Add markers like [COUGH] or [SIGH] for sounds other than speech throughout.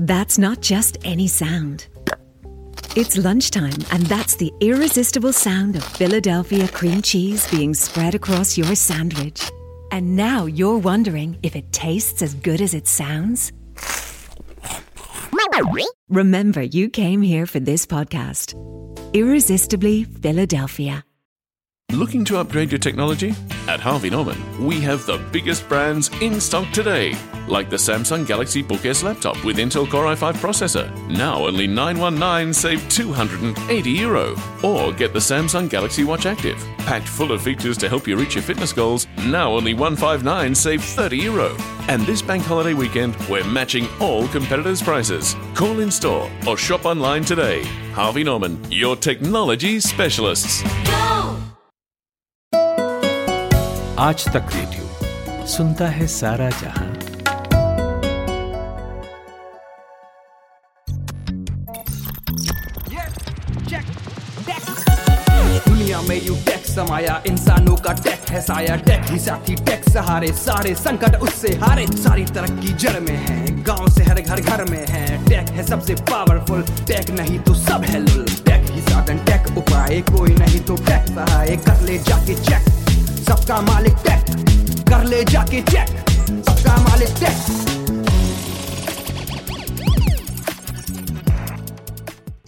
That's not just any sound. It's lunchtime, and that's the irresistible sound of Philadelphia cream cheese being spread across your sandwich. And now you're wondering if it tastes as good as it sounds? Remember, you came here for this podcast. Irresistibly Philadelphia. Looking to upgrade your technology? At Harvey Norman, we have the biggest brands in stock today, like the Samsung Galaxy Book S laptop with Intel Core i5 processor. Now only 919 save 280 euro. Or get the Samsung Galaxy Watch Active, packed full of features to help you reach your fitness goals. Now only 159 save 30 euro. And this bank holiday weekend, we're matching all competitors' prices. Call in store or shop online today. Harvey Norman, your technology specialists. आज Tak radio सुनता है सारा जहाँ। दुनिया में you take समाया, इंसानों का टेक है साया। टेक ही साथी टेक सहारे, सारे संकट उससे हारे। सारी तरक्की जड़ में है, गाँव से हर घर घर में है। टेक है सबसे पावरफुल टेक नहीं तो सब है लुल टेक ही साधन टेक उपाय, कोई नहीं तो टेक सहाय। कर ले जाके चेक सबका मालिक टेक कर ले जाके चेक सबका मालिक टेक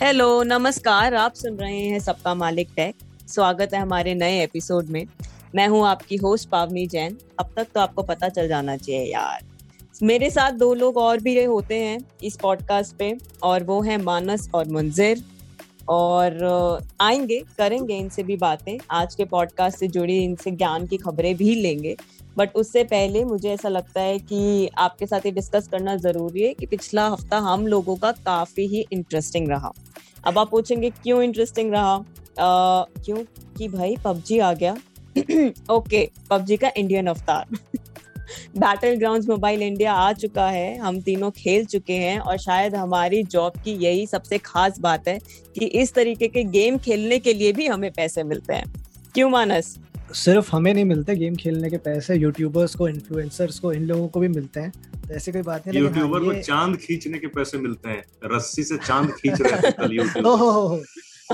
हेलो नमस्कार, आप सुन रहे हैं सबका मालिक टेक स्वागत है हमारे नए एपिसोड में। मैं हूँ आपकी होस्ट पावनी जैन। अब तक तो आपको पता चल जाना चाहिए यार। मेरे साथ दो लोग और भी होते हैं इस पॉडकास्ट पे, और वो हैं मानस और मुंजिर। और आएँगे करेंगे इनसे भी बातें। आज के पॉडकास्ट से जुड़ी इनसे ज्ञान की खबरें भी लेंगे। बट उससे पहले मुझे ऐसा लगता है कि आपके साथ ये डिस्कस करना ज़रूरी है कि पिछला हफ़्ता हम लोगों का काफ़ी ही इंटरेस्टिंग रहा। अब आप पूछेंगे क्यों इंटरेस्टिंग रहा? अ, क्यों? कि भाई पबजी आ गया। [CLEARS THROAT] ओके पबजी का इंडियन अवतार बैटल ग्राउंड मोबाइल इंडिया आ चुका है। हम तीनों खेल चुके हैं और शायद हमारी जॉब की यही सबसे खास बात है कि इस तरीके के गेम खेलने के लिए भी हमें पैसे मिलते हैं। क्यों मानस? सिर्फ़ हमें नहीं मिलते गेम खेलने के पैसे यूट्यूबर्स को इन्फ्लुएंसर्स को इन लोगों को भी मिलते हैं। तो ऐसी कोई बात नहीं हाँ, यूट्यूबर को चाँद खींचने के पैसे मिलते हैं। रस्सी से चाँद खींच रहे हो, [LAUGHS] हो।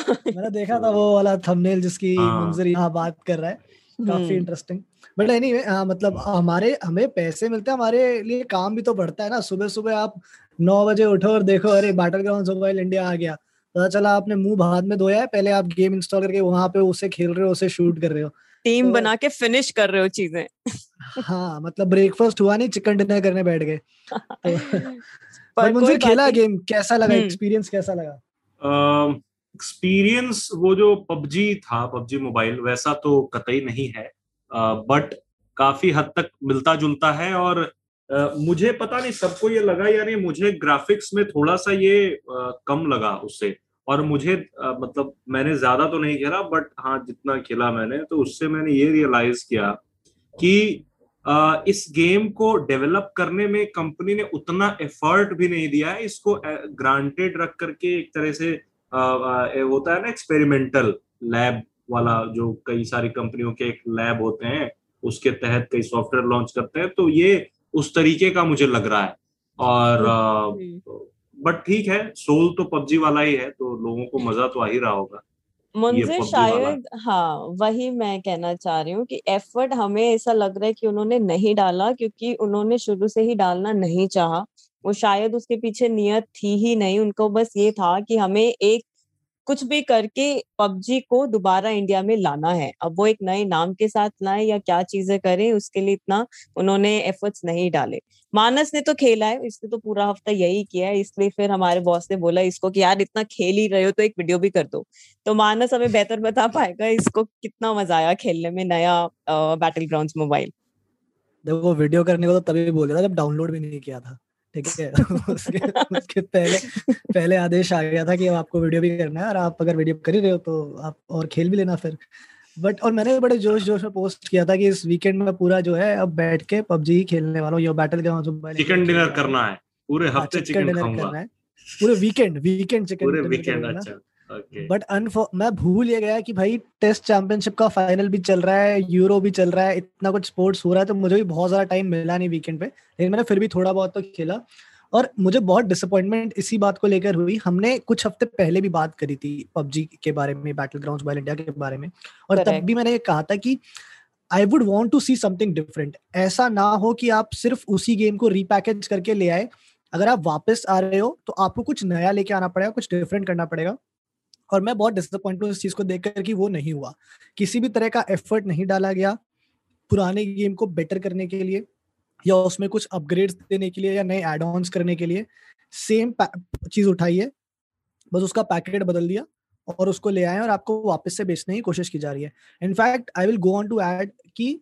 मैंने देखा था वो वाला थंबनेल जिसकी हाँ। मुंजर यहाँ बात कर रहा है। काफ़ी हम्म। इंटरेस्टिंग बट एनीवे मतलब हमारे हमें पैसे मिलते हैं हमारे लिए काम भी तो बढ़ता है ना। सुबह सुबह आप नौ बजे उठो और देखो अरे बैटल ग्राउंड मोबाइल इंडिया आ गया। पता चला आपने मुँह हाथ में धोया है पहले आप गेम इंस्टॉल करके वहाँ पे उसे खेल रहे हो उसे शूट कर रहे हो। टीम तो- बना के फिनिश कर रहे हो चीज़ें। हाँ मतलब ब्रेकफास्ट हुआ नहीं चिकन डिनर करने बैठ गए। तो [LAUGHS] पर खेला गेम कैसा लगा? हम्म। एक्सपीरियंस कैसा लगा? एक्सपीरियंस वो जो पबजी था पबजी मोबाइल वैसा तो कतई नहीं है। बट काफ़ी हद तक मिलता जुलता है और मुझे पता नहीं सबको ये लगा या नहीं, मुझे ग्राफिक्स में थोड़ा सा ये कम लगा उससे। और मुझे मतलब मैंने ज़्यादा तो नहीं खेला बट हाँ जितना खेला मैंने तो उससे मैंने ये रियलाइज़ किया कि इस गेम को डेवलप करने में कंपनी ने उतना एफर्ट भी नहीं दिया है, इसको ग्रांटेड रख करके एक तरह से होता है ना एक्सपेरिमेंटल लैब वाला जो कई सारी कंपनियों के एक लैब होते हैं उसके तहत कई सॉफ्टवेयर लॉन्च करते हैं तो ये उस तरीके का मुझे लग रहा है। और। बट ठीक है सोल तो पबजी वाला ही है तो लोगों को मज़ा तो आ ही रहा होगा मुझे शायद हाँ वही मैं कहना चाह रही हूँ कि एफर्ट हमें ऐसा लग रहा है कि उन्होंने नहीं डाला क्योंकि उन्होंने शुरू से ही डालना नहीं चाहा। वो शायद उसके पीछे नियत थी ही नहीं उनको बस ये था कि हमें एक कुछ भी करके पबजी को दोबारा इंडिया में लाना है। अब वो एक नए नाम के साथ लाए या क्या चीज़ें करें, उसके लिए इतना उन्होंने एफर्ट्स नहीं डाले। मानस ने तो खेला है, इसने तो पूरा हफ़्ता यही किया है, इसलिए फिर हमारे बॉस ने बोला इसको कि यार इतना खेल ही रहे हो तो एक वीडियो भी कर दो। तो मानस हमें बेहतर बता पाएगा इसको कितना मज़ा आया खेलने में नया बैटल ग्राउंड मोबाइल देखो, वीडियो करने को तो तभी बोल रहा जब डाउनलोड भी नहीं किया था। ठीक है [LAUGHS] उसके उसके पहले पहले आदेश आ गया था कि अब आपको वीडियो भी करना है और आप अगर वीडियो कर ही रहे हो तो आप और खेल भी लेना फिर। बट और मैंने बड़े जोश जोश में पोस्ट किया था कि इस वीकेंड में पूरा जो है अब बैठ के पबजी ही खेलने वाला हूँ। या बैटल ग्राउंड चिकन डिनर करना है। पूरे हाँ, हफ़्ते चिकन डिनर करना है। पूरे वीकेंड वीकेंड चिकन पूरे डिनर वीकेंड। अच्छा। बट अनफो मैं भूल ये गया कि भाई टेस्ट चैंपियनशिप का फाइनल भी चल रहा है यूरो भी चल रहा है इतना कुछ स्पोर्ट्स हो रहा है तो मुझे भी बहुत ज़्यादा टाइम मिला नहीं वीकेंड पे। लेकिन मैंने फिर भी थोड़ा बहुत तो खेला। और मुझे बहुत डिसअपॉइंटमेंट इसी बात को लेकर हुई। हमने कुछ हफ़्ते पहले भी बात करी थी पबजी के बारे में बैटल ग्राउंड मोबाइल इंडिया के बारे में। और तब भी मैंने ये कहा था कि I would want to see something different ऐसा ना हो कि आप सिर्फ़ उसी गेम को रीपैकेज करके ले आए। अगर आप वापस आ रहे हो तो आपको कुछ नया लेके आना पड़ेगा कुछ डिफरेंट करना पड़ेगा। और मैं बहुत डिसअपॉइंट हूँ इस चीज़ को देखकर कि वो नहीं हुआ। किसी भी तरह का एफर्ट नहीं डाला गया पुराने गेम को बेटर करने के लिए या उसमें कुछ अपग्रेड्स देने के लिए या नए एड ऑन्स करने के लिए सेम चीज़ उठाई है। बस उसका पैकेट बदल दिया और उसको ले आए और आपको वापस से बेचने की कोशिश की जा रही है। In fact I will go on to add कि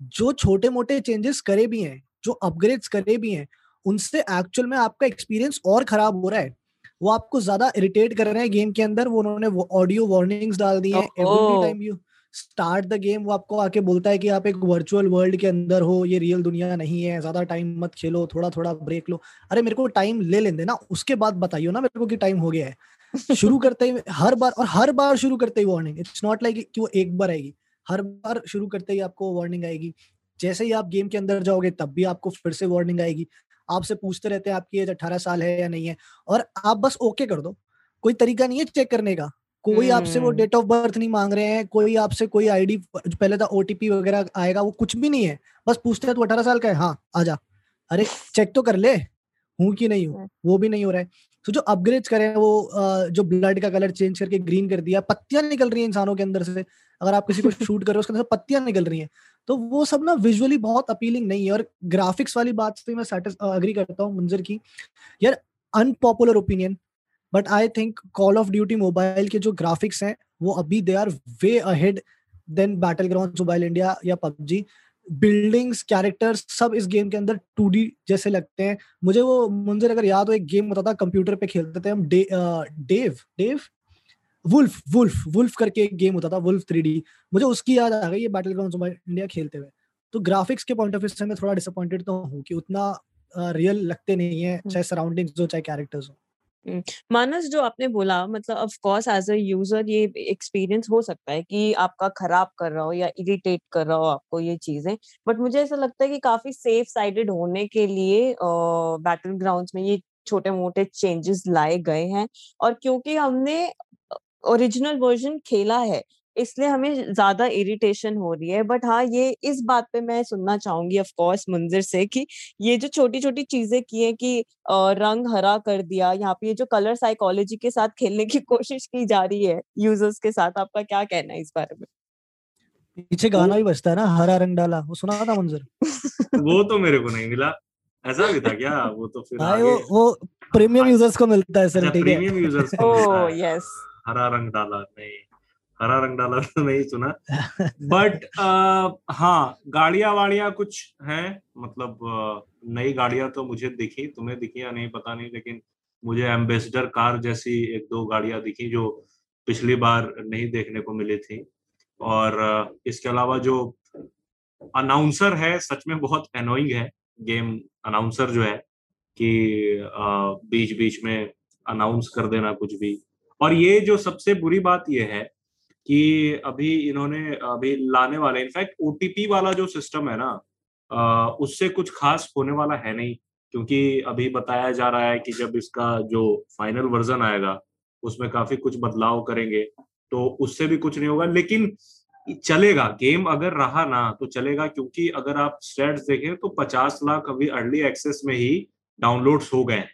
जो छोटे मोटे चेंजेस करे भी हैं, जो अपग्रेड्स करे भी हैं, उनसे एक्चुअल में आपका एक्सपीरियंस और खराब हो रहा है। वो आपको ज़्यादा इरिटेट कर रहे हैं गेम के अंदर वो उन्होंने ऑडियो वार्निंग्स डाल दी हैं every time you start the game वो आपको आके बोलता है कि आप एक वर्चुअल वर्ल्ड के अंदर हो ये रियल दुनिया नहीं है ज़्यादा टाइम मत खेलो थोड़ा थोड़ा ब्रेक लो। अरे मेरे को टाइम ले लेने ना उसके बाद बताइयो ना मेरे को कि टाइम हो गया है। [LAUGHS] शुरू करते ही हर बार और हर बार शुरू करते ही वार्निंग इट्स नॉट लाइक कि वो एक बार आएगी। हर बार शुरू करते ही आपको वार्निंग आएगी। जैसे ही आप गेम के अंदर जाओगे तब भी आपको फिर से वार्निंग आएगी। आपसे पूछते रहते हैं आपकी एज अठारह साल है या नहीं है और आप बस ओके कर दो। कोई तरीका नहीं है चेक करने का। कोई आपसे वो डेट ऑफ़ बर्थ नहीं मांग रहे हैं कोई आपसे कोई आईडी पहले था ओटीपी वगैरह आएगा वो कुछ भी नहीं है। बस पूछते हैं तू अठारह साल का है? हाँ आजा अरे चेक तो कर ले। हूँ कि नहीं हूँ? वो भी नहीं हो रहा है। तो जो अपग्रेड करें वो जो ब्लड का कलर चेंज करके ग्रीन कर दिया पत्तियाँ निकल रही है इंसानों के अंदर से। अगर आप किसी को शूट कर रहे हो, उसके अंदर पत्तियाँ निकल रही हैं। तो वो सब ना विजुअली बहुत अपीलिंग नहीं है और ग्राफिक्स वाली बात से मैं अग्री करता हूँ मंजर की। यार unpopular opinion but I think call of duty mobile के जो ग्राफिक्स हैं, वो अभी they are way ahead than battleground mobile India या पबजी बिल्डिंग्स कैरेक्टर्स सब इस गेम के अंदर टू जैसे लगते हैं। मुझे वो, मुंजर अगर याद हो, एक गेम होता था कंप्यूटर पे खेलते थे हम Dave Dave wolf wolf wolf करके एक गेम होता था वुल्फ थ्री मुझे उसकी याद आ गई ये बैटल ग्राउंड इंडिया खेलते हुए। तो ग्राफिक्स के पॉइंट ऑफ़ व्यू से मैं थोड़ा डिसअपॉइंटेड तो हूँ कि उतना रियल लगते नहीं है चाहे सराउंडिंग्स हो चाहे कैरेक्टर्स हो। मानस जो आपने बोला मतलब of course as a user ये एक्सपीरियंस हो सकता है कि आपका खराब कर रहा हो या इरिटेट कर रहा हो आपको ये चीज़ें बट मुझे ऐसा लगता है कि काफ़ी सेफ़ साइडेड होने के लिए बैटल ग्राउंड्स में ये छोटे मोटे चेंजेस लाए गए हैं। और क्योंकि हमने ओरिजिनल वर्जन खेला है इसलिए हमें ज़्यादा इरिटेशन हो रही है। बट हाँ ये इस बात पे मैं सुनना चाहूँगी ऑफ़ कोर्स मंजिर से कि ये जो छोटी छोटी चीज़ें की है कि रंग हरा कर दिया यहाँ पे ये जो कलर साइकोलॉजी के साथ खेलने की कोशिश की जा रही है यूज़र्स के साथ आपका क्या कहना है इस बारे में? पीछे गाना भी बजता है ना हरा रंग डाला वो सुना था मंजर? वो तो मेरे को नहीं मिला ऐसा भी था क्या? वो तो फिर. वो वो प्रीमियम यूज़र्स को मिलता है सर अच्छा, ठीक है। प्रीमियम यूज़र्स को oh, यस हरा रंग डाला नहीं हरा रंग डाला [LAUGHS] तो नहीं सुना बट हाँ गाड़िया वाड़िया कुछ है मतलब नई गाड़ियाँ तो मुझे दिखी तुम्हें दिखी या नहीं पता नहीं लेकिन मुझे एम्बेसडर कार जैसी एक दो गाड़ियाँ दिखी जो पिछली बार नहीं देखने को मिली थी। और इसके अलावा जो अनाउंसर है सच में बहुत एनोइंग है गेम अनाउंसर जो है कि बीच बीच में अनाउंस कर देना कुछ भी। और ये जो सबसे बुरी बात ये है कि अभी इन्होंने, अभी लाने वाले, इनफैक्ट ओटीपी वाला जो सिस्टम है ना उससे कुछ खास होने वाला है नहीं, क्योंकि अभी बताया जा रहा है कि जब इसका जो फाइनल वर्जन आएगा, उसमें काफ़ी कुछ बदलाव करेंगे तो उससे भी कुछ नहीं होगा। लेकिन चलेगा गेम अगर रहा ना तो चलेगा, क्योंकि अगर आप स्टेट्स देखें तो 50 लाख अभी अर्ली एक्सेस में ही डाउनलोड्स हो गए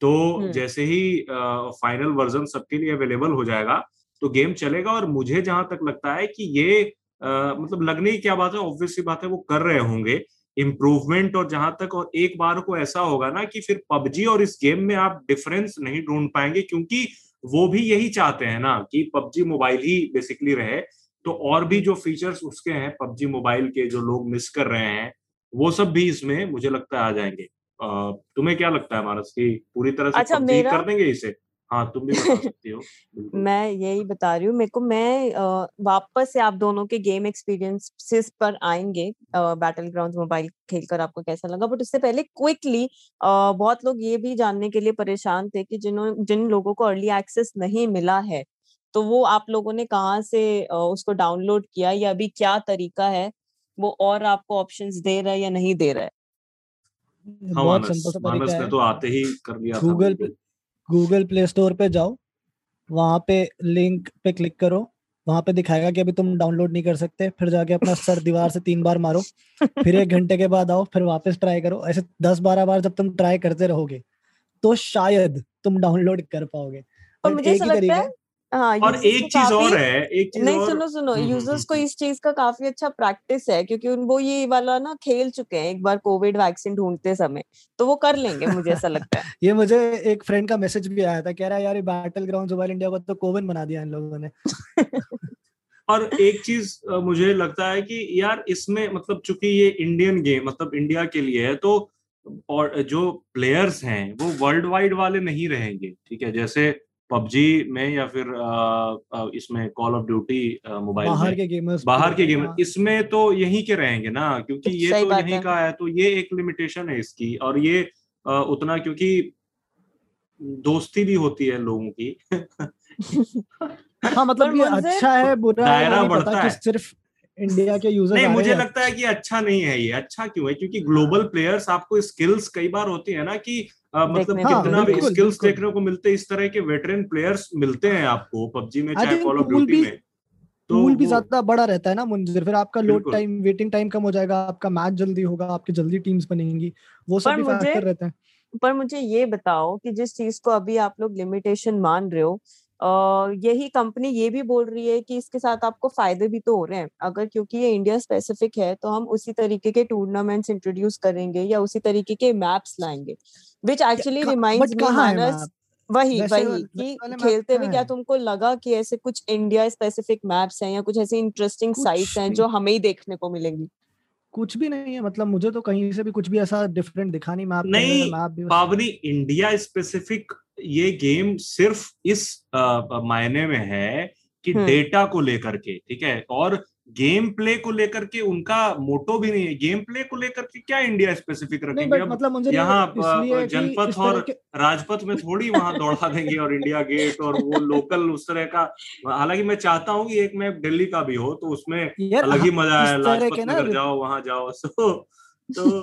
तो हम्म। जैसे ही फाइनल वर्जन सबके लिए अवेलेबल हो जाएगा तो गेम चलेगा और मुझे जहाँ तक लगता है कि ये आ, मतलब लगने की क्या बात है ऑब्वियसली बात है वो कर रहे होंगे। इम्प्रूवमेंट और जहाँ तक और एक बार को ऐसा होगा ना कि फिर पबजी और इस गेम में आप डिफरेंस नहीं ढूंढ पाएँगे क्योंकि वो भी यही चाहते हैं ना कि पबजी मोबाइल ही बेसिकली रहे। तो और भी जो फीचर्स उसके हैं पबजी मोबाइल के जो लोग मिस कर रहे हैं वो सब भी इसमें मुझे लगता है आ जाएँगे। तुम्हें क्या लगता है मानस की पूरी तरह से अच्छा, मेरा... कर देंगे इसे? हाँ तुम भी बता [LAUGHS] सकती हो। मैं यही बता रही हूँ मेरे को मैं वापस से आप दोनों के गेम एक्सपीरियंसेस पर आएँगे बैटल ग्राउंड मोबाइल खेलकर आपको कैसा लगा? बट उससे पहले क्विकली बहुत लोग ये भी जानने के लिए परेशान थे कि जिन्हों जिन लोगों को अर्ली एक्सेस नहीं मिला है तो वो आप लोगों ने कहाँ से उसको डाउनलोड किया या अभी क्या तरीका है? वो और आपको ऑप्शंस दे रहा है या नहीं दे रहा है? हाँ बहुत सिंपल सा तरीका है। तो आते ही कर लिया था गूगल गूगल प्ले स्टोर पे जाओ वहाँ पे लिंक पे क्लिक करो वहाँ पे दिखाएगा कि अभी तुम डाउनलोड नहीं कर सकते फिर जाके अपना सर दीवार से तीन बार मारो फिर एक घंटे के बाद आओ फिर वापस ट्राई करो ऐसे दस बारह बार जब तुम ट्राई करते रहोगे तो शायद तुम डाउनलोड कर पाओगे। और मुझे ऐसा लगता है। है और एक चीज़ और है एक चीज़ नहीं और सुनो सुनो हम्म, हम्म, यूज़र्स को हम्म, इस चीज़ का काफ़ी अच्छा प्रैक्टिस है क्योंकि उन वो ये वाला ना खेल चुके हैं एक बार कोविड वैक्सीन ढूंढते समय तो वो कर लेंगे मुझे ऐसा लगता है। [LAUGHS] ये मुझे एक फ्रेंड का मैसेज भी आया था कह रहा है यार ये बैटल ग्राउंड मोबाइल इंडिया को तो कोविन बना दिया इन लोगों ने। [LAUGHS] और एक चीज़ मुझे लगता है कि यार इसमें मतलब चूँकि ये इंडियन गेम मतलब इंडिया के लिए है तो और जो प्लेयर्स हैं वो वर्ल्ड वाइड वाले नहीं रहेंगे ठीक है? जैसे पबजी में या फिर इसमें कॉल ऑफ़ ड्यूटी मोबाइल बाहर के गेमर्स बाहर के गेम हाँ, इसमें तो यहीं के रहेंगे ना क्योंकि ये तो यहीं है। का है तो ये एक लिमिटेशन है इसकी और ये उतना क्योंकि दोस्ती भी होती है लोगों की। [LAUGHS] हाँ मतलब ये अच्छा है बुरा है दायरा बढ़ता है। सिर्फ़ इंडिया के यूज़र्स नहीं मुझे हैं। लगता है कि अच्छा नहीं है ये। अच्छा क्यों है? क्योंकि ग्लोबल प्लेयर्स आपको स्किल्स कई बार होती है ना कि अ, मतलब देखने को हाँ, कितना भी स्किल्स। देखने को मिलते इस तरह के वेटरन प्लेयर्स मिलते हैं आपको पबजी में चाहे कॉल ऑफ़ ड्यूटी में। तो पूल भी ज़्यादा बड़ा रहता है ना मुंजिर। फिर आपका लोड टाइम वेटिंग टाइम कम हो जाएगा आपका मैच जल्दी होगा आपकी जल्दी टीम्स बनेंगी। वो सब फैक्टर रहते हैं। पर मुझे ये बताओ कि जिस चीज़ को अभी आप लोग लिमिटेशन मान रहे हो यही कंपनी ये भी बोल रही है कि इसके साथ आपको फ़ायदे भी तो हो रहे हैं। अगर क्योंकि ये इंडिया स्पेसिफिक है तो हम उसी तरीके के टूर्नामेंट्स इंट्रोड्यूस करेंगे या उसी तरीके के मैप्स लाएँगे विच एक्चुअली रिमाइंड्स मी मानस वही वही कि खेलते हुए क्या तुमको लगा कि ऐसे कुछ इंडिया स्पेसिफिक मैप्स हैं या कुछ ऐसी इंटरेस्टिंग साइट्स हैं जो हमें ही देखने को मिलेंगी? कुछ भी नहीं है मतलब मुझे तो कहीं से भी कुछ भी ऐसा डिफरेंट दिखा नहीं मैप नहीं मैप भी पावनी इंडिया स्पेसिफिक ये गेम सिर्फ़ इस मायने में है कि हम्म। डेटा को लेकर के ठीक है? और गेम प्ले को लेकर के उनका मोटो भी नहीं है। गेम प्ले को लेकर के क्या इंडिया स्पेसिफिक रखेंगे? मतलब यहाँ जनपथ और राजपथ में थोड़ी वहाँ दौड़ा देंगे और इंडिया गेट और वो लोकल उस तरह का हालाँकि मैं चाहता हूँ कि एक मैप दिल्ली का भी हो तो उसमें अलग ही हाँ, मज़ा के ना नगर जाओ वहाँ जाओ सो [LAUGHS] तो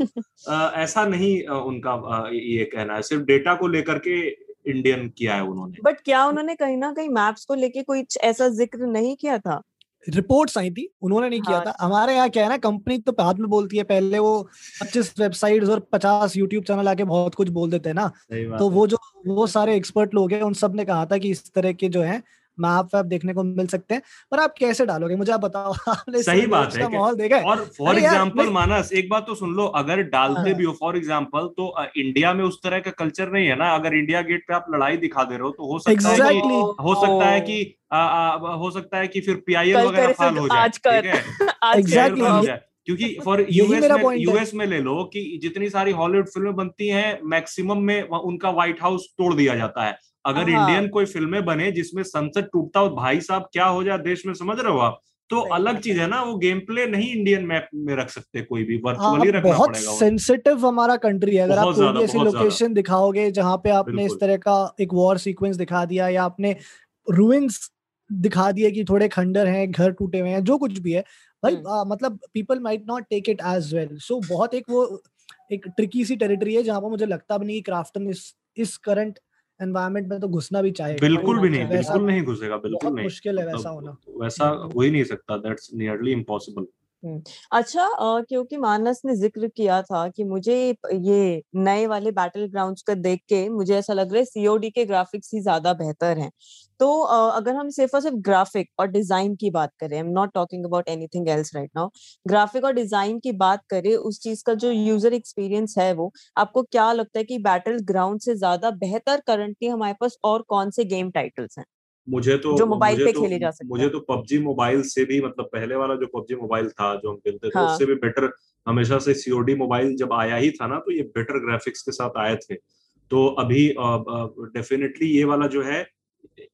अ, ऐसा नहीं उनका ये कहना है। सिर्फ़ डेटा को लेकर के इंडियन किया है उन्होंने। बट क्या उन्होंने कहीं ना कहीं मैप्स को लेके कोई ऐसा ज़िक्र नहीं किया था? रिपोर्ट्स आई थी उन्होंने नहीं किया हाँ। था। हमारे यहाँ क्या है ना कंपनी तो बाद में बोलती है पहले वो पच्चीस वेबसाइट और 50 यूट्यूब चैनल आके बहुत कुछ बोल देते हैं ना। तो वो जो वो सारे एक्सपर्ट लोग हैं उन सबने कहा था कि इस तरह के जो है मैप वैप देखने को मिल सकते हैं पर आप कैसे डालोगे? मुझे आप बताओ। [LAUGHS] आपने सही बात है माहौल देखा और फॉर एग्ज़ाम्पल मानस एक बात तो सुन लो अगर डालते हाँ। भी हो फॉर एग्ज़ाम्पल तो इंडिया में उस तरह का कल्चर नहीं है ना। अगर इंडिया गेट पे आप लड़ाई दिखा दे रहे हो तो हो सकता है कि हो सकता है कि आ, आ, हो सकता है कि फिर पीआईएल वगैरह फाल हो जाए ठीक है? [LAUGHS] जाए। क्योंकि फॉर यूएस में यूएस में ले लो कि जितनी सारी हॉलीवुड फ़िल्में बनती हैं मैक्सिमम में उनका व्हाइट हाउस तोड़ दिया जाता है। अगर हाँ। इंडियन कोई फ़िल्में बने जिसमें संसद टूटता हो भाई साहब क्या हो जाए देश में समझ रहे हो आप तो अलग चीज़ है ना वो गेम प्ले नहीं इंडियन मैप में रख सकते कोई भी वर्चुअली आप रखना बहुत। सेंसिटिव हमारा कंट्री है अगर आप कोई भी ऐसी लोकेशन दिखाओगे जहाँ पे आपने इस तरह का एक वॉर सीक्वेंस दिखा दिया या आपने रुइंस दिखा दिए कि थोड़े खंडर हैं घर टूटे हुए हैं जो कुछ भी है भाई हम्म। आ, मतलब people might not take it as well so बहुत एक वो एक ट्रिकी सी टेरिटरी है जहाँ पर मुझे लगता भी नहीं क्राफ्टन इस इस करंट एनवायरनमेंट में तो घुसना भी चाहिए। बिल्कुल भी नहीं बिल्कुल नहीं घुसेगा बिल्कुल नहीं। मुश्किल है मतलब वैसा होना। वैसा हो ही नहीं सकता दैट्स नियरली इम्पॉसिबल अच्छा अ, क्योंकि मानस ने ज़िक्र किया था कि मुझे ये नए वाले बैटल ग्राउंड का देख के मुझे ऐसा लग रहा है सीओडी के ग्राफिक्स ही ज़्यादा बेहतर हैं। तो अ, अगर हम सिर्फ़ और सिर्फ़ ग्राफिक और डिज़ाइन की बात करें I am not talking about anything else right now graphic और डिज़ाइन की बात करें उस चीज़ का जो यूज़र एक्सपीरियंस है वो आपको क्या लगता है कि बैटल ग्राउंड से ज़्यादा बेहतर करंटली हमारे पास और कौन से गेम टाइटल्स हैं? मुझे तो जो मोबाइल मुझे पे तो, खेले जा सकते मुझे तो पबजी मोबाइल से भी मतलब पहले वाला जो पबजी मोबाइल था जो हम खेलते थे हाँ। उससे भी बेटर हमेशा से सीओडी मोबाइल जब आया ही था ना तो ये बेटर ग्राफिक्स के साथ आए थे। तो अभी डेफिनेटली ये वाला जो है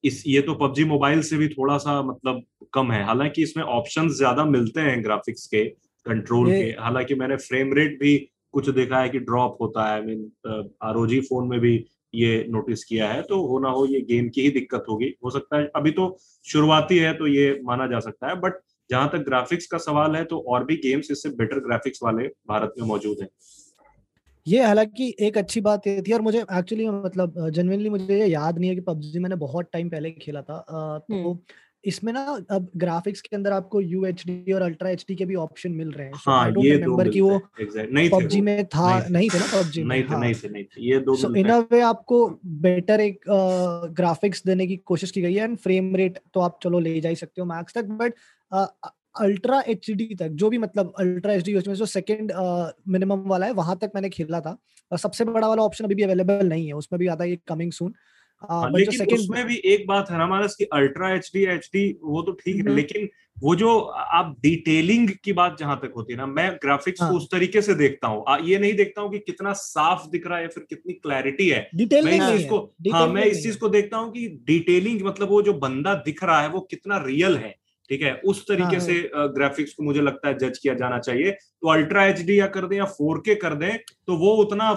इस ये तो पबजी मोबाइल से भी थोड़ा सा मतलब कम है। हालाँकि इसमें ऑप्शंस ज़्यादा मिलते हैं ग्राफिक्स के कंट्रोल के। हालाँकि मैंने फ्रेम रेट भी कुछ देखा है कि ड्रॉप होता है। आई मीन आरओजी फ़ोन में भी ये नोटिस किया है तो हो ना हो ये गेम की ही दिक्कत होगी। हो सकता है अभी तो शुरुआती है तो ये माना जा सकता है बट जहाँ तक ग्राफिक्स का सवाल है तो और भी गेम्स इससे बेटर ग्राफिक्स वाले भारत में मौजूद हैं। ये हालाँकि एक अच्छी बात ये थी और मुझे एक्चुअली मतलब जनवनली मुझे ये याद नहीं है कि पबजी मैंने बहुत टाइम पहले खेला था। हम्म तो इसमें ना अब ग्राफिक्स के अंदर आपको यू एच डी और अल्ट्रा एच डी के भी ऑप्शन मिल रहे हैं। सो हाँ ये दो कि वो नहीं थे पबजी में था नहीं थे। नहीं थे ना पबजी में नहीं थे हाँ। नहीं थे नहीं थे ये दो सो इन अ वे आपको बेटर एक ग्राफिक्स देने की कोशिश की गई है एंड फ्रेम रेट तो आप चलो ले जा ही सकते हो मैक्स तक बट अल्ट्रा HD तक जो भी मतलब अल्ट्रा एच डी उसमें जो सेकंड मिनिमम वाला है वहाँ तक मैंने खेला था। और सबसे बड़ा वाला ऑप्शन अभी भी अवेलेबल नहीं है उसमें भी आता है कमिंग सून हाँ, लेकिन सेकंड उसमें भी एक बात है ना मानस की ultra H D H D वो तो ठीक है हम्म। लेकिन वो जो आप डिटेलिंग की बात जहाँ तक होती है ना मैं ग्राफिक्स को हाँ उस तरीके से देखता हूँ। ये नहीं देखता हूँ कि कितना साफ़ दिख रहा है या फिर कितनी क्लैरिटी है। मैं डिटेलिंग इस चीज़ को हाँ मैं इस चीज़ को देखता हूँ कि डिटेलिंग मतलब वो जो बंदा दिख रहा है वो कितना रियल है ठीक है? उस तरीके हाँ। से ग्राफिक्स को मुझे लगता है जज किया जाना चाहिए। तो अल्ट्रा एच डी या कर दें या फोर के कर दें तो वो उतना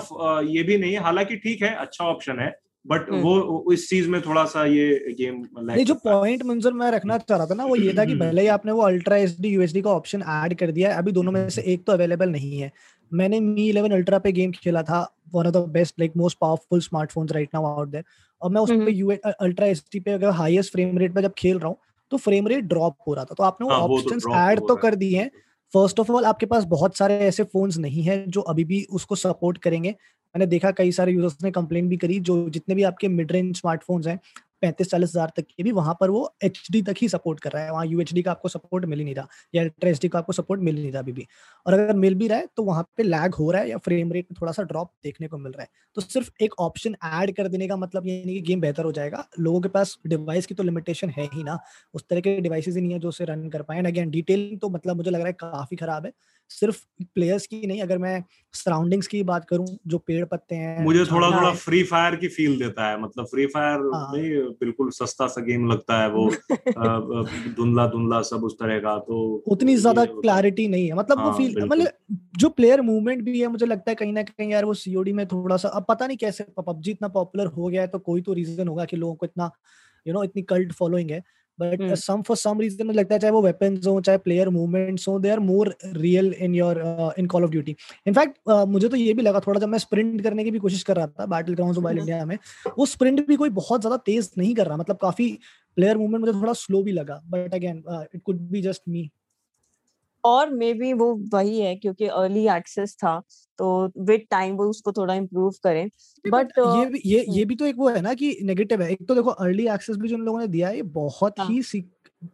ये भी नहीं है। हालाँकि ठीक है अच्छा ऑप्शन है बट हम्म। वो इस चीज़ में थोड़ा सा ये गेम नहीं जो पॉइंट मंजर मैं रखना चाह रहा था ना वो ये था कि भले ही आपने वो अल्ट्रा एच डी यूएसडी का ऑप्शन ऐड कर दिया है अभी दोनों में से एक तो अवेलेबल नहीं है। मैंने मी 11 अल्ट्रा पे गेम खेला था one of the best like most powerful smartphones right now out there और मैं उस हम्म। पे यू अल्ट्रा एच डी पे अगर हाईएस्ट फ्रेम रेट पे जब खेल रहा हूँ तो फ्रेम रेट ड्रॉप हो रहा था। तो आपने वो हाँ वो तो ऑप्शंस ऐड तो कर दिए हैं। फ़र्स्ट ऑफ़ ऑल आपके पास बहुत सारे ऐसे फोन्स नहीं है जो अभी भी उसको सपोर्ट करेंगे। मैंने देखा कई सारे यूज़र्स ने कंप्लेन भी करी, जो जितने भी आपके मिड रेंज स्मार्टफोन्स हैं, पैंतीस चालीस हज़ार तक के भी वहाँ पर वो एचडी तक ही सपोर्ट कर रहा है। वहाँ यू का आपको सपोर्ट मिल ही नहीं रहा, या अल्ट्रा एच का आपको सपोर्ट मिल ही नहीं रहा अभी भी। और अगर मिल भी रहा है तो वहाँ पे लैग हो रहा है, या फ्रेम रेट में थोड़ा सा ड्रॉप देखने को मिल रहा है। तो सिर्फ़ एक ऑप्शन ऐड कर देने का मतलब ये नहीं कि गेम बेहतर हो जाएगा। लोगों के पास डिवाइस की तो लिमिटेशन है ही ना। उस तरह के डिवाइसेस ही नहीं है जो उसे रन कर पाए। एंड अगेन डिटेलिंग तो मतलब मुझे लग रहा है काफ़ी खराब है। सिर्फ़ प्लेयर्स की नहीं अगर मैं सराउंडिंग्स की बात करूँ जो पेड़ पत्ते हैं मुझे थोड़ा थोड़ा फ्री फायर की फील देता है मतलब फ्री फायर हाँ। नहीं बिल्कुल सस्ता सा गेम लगता है वो [LAUGHS] धुंधला धुंधला सब उस तरह का तो उतनी ज़्यादा क्लैरिटी नहीं है मतलब वो हाँ फील मतलब जो प्लेयर मूवमेंट भी है मुझे लगता है कहीं ना कहीं यार वो सीओडी में थोड़ा सा अब पता नहीं कैसे पबजी इतना पॉपुलर हो गया है तो कोई तो रीजन होगा कि लोगों को इतना यू नो इतनी कल्ट फॉलोइंग है। But some for some reason लगता है चाहे वो वेपन्स हो चाहे प्लेयर मूवमेंट्स हो they are more real in your in call of duty in fact मुझे तो ये भी लगा थोड़ा जब मैं स्प्रिंट करने की भी कोशिश कर रहा था बैटल ग्राउंड मोबाइल इंडिया में वो स्प्रिंट भी कोई बहुत ज़्यादा तेज नहीं कर रहा मतलब काफ़ी प्लेयर मूवमेंट मुझे थोड़ा स्लो भी लगा. But again it could be just me और मे बी वो वही है क्योंकि अर्ली एक्सेस था तो विद टाइम वो उसको थोड़ा इम्प्रूव करें बट but ये भी ये हम्म। ये भी तो एक वो है ना कि नेगेटिव है। एक तो देखो अर्ली एक्सेस भी जो उन लोगों ने दिया है ये बहुत हाँ। ही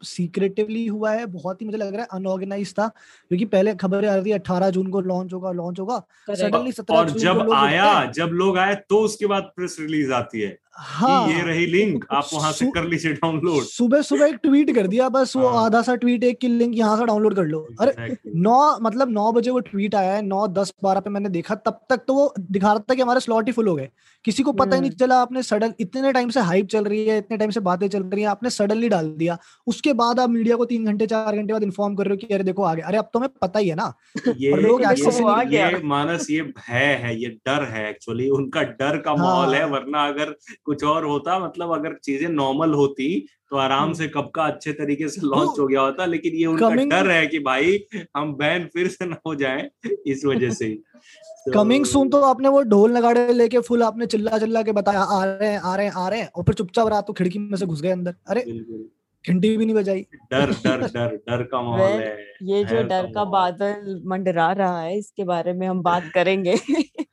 सीक्रेटिवली हुआ है बहुत ही मुझे लग रहा है अनऑर्गेनाइज था क्योंकि पहले खबरें आ रही थी अट्ठारह जून को लॉन्च होगा लॉन्च होगा सडनली सत्रह और जून को जब आया जब लोग आए तो उसके बाद प्रेस रिलीज़ आती है। कि ये हाँ। रही लिंक आप वहाँ से कर लीजिए डाउनलोड सुबह सुबह एक ट्वीट कर दिया बस वो हाँ। आधा सा ट्वीट एक की लिंक यहाँ से डाउनलोड कर लो। अरे नौ मतलब नौ बजे वो ट्वीट आया है नौ दस बारह पे मैंने देखा तब तक तो वो दिखा रहा था कि हमारे स्लॉट ही फुल हो गए। किसी को पता ही नहीं हम्म। चला आपने सडन इतने टाइम से हाइप चल रही है इतने टाइम से बातें चल रही है आपने सडनली डाल दिया। उसके बाद आप मीडिया को तीन घंटे चार घंटे बाद इन्फॉर्म कर रहे हो कि अरे देखो आ गया अरे अब तो हमें पता ही है ना। ये लोग लेकिन एक्सेस देखो ही वो नहीं आ कर गया। ये मानस ये भय है ये डर है एक्चुअली उनका डर का माहौल है हाँ वरना अगर कुछ और होता मतलब अगर चीज़ें नॉर्मल होती तो आराम हम्म। से कब का अच्छे तरीके से लॉन्च हो गया होता लेकिन ये उनका डर है कि भाई हम बैन फिर से ना हो जाए इस वजह से ही। [LAUGHS] कमिंग सुन तो आपने वो ढोल नगाड़े लेके फुल आपने चिल्ला चिल्ला के बताया आ रहे हैं आ रहे हैं आ रहे हैं और फिर चुपचाप रात को खिड़की में से घुस गए अंदर। अरे बिल्कुल। घंटी भी नहीं बजाई। डर डर डर डर का [LAUGHS] माहौल है ये जो डर का बादल मंडरा रहा है इसके बारे में हम बात [LAUGHS] करेंगे।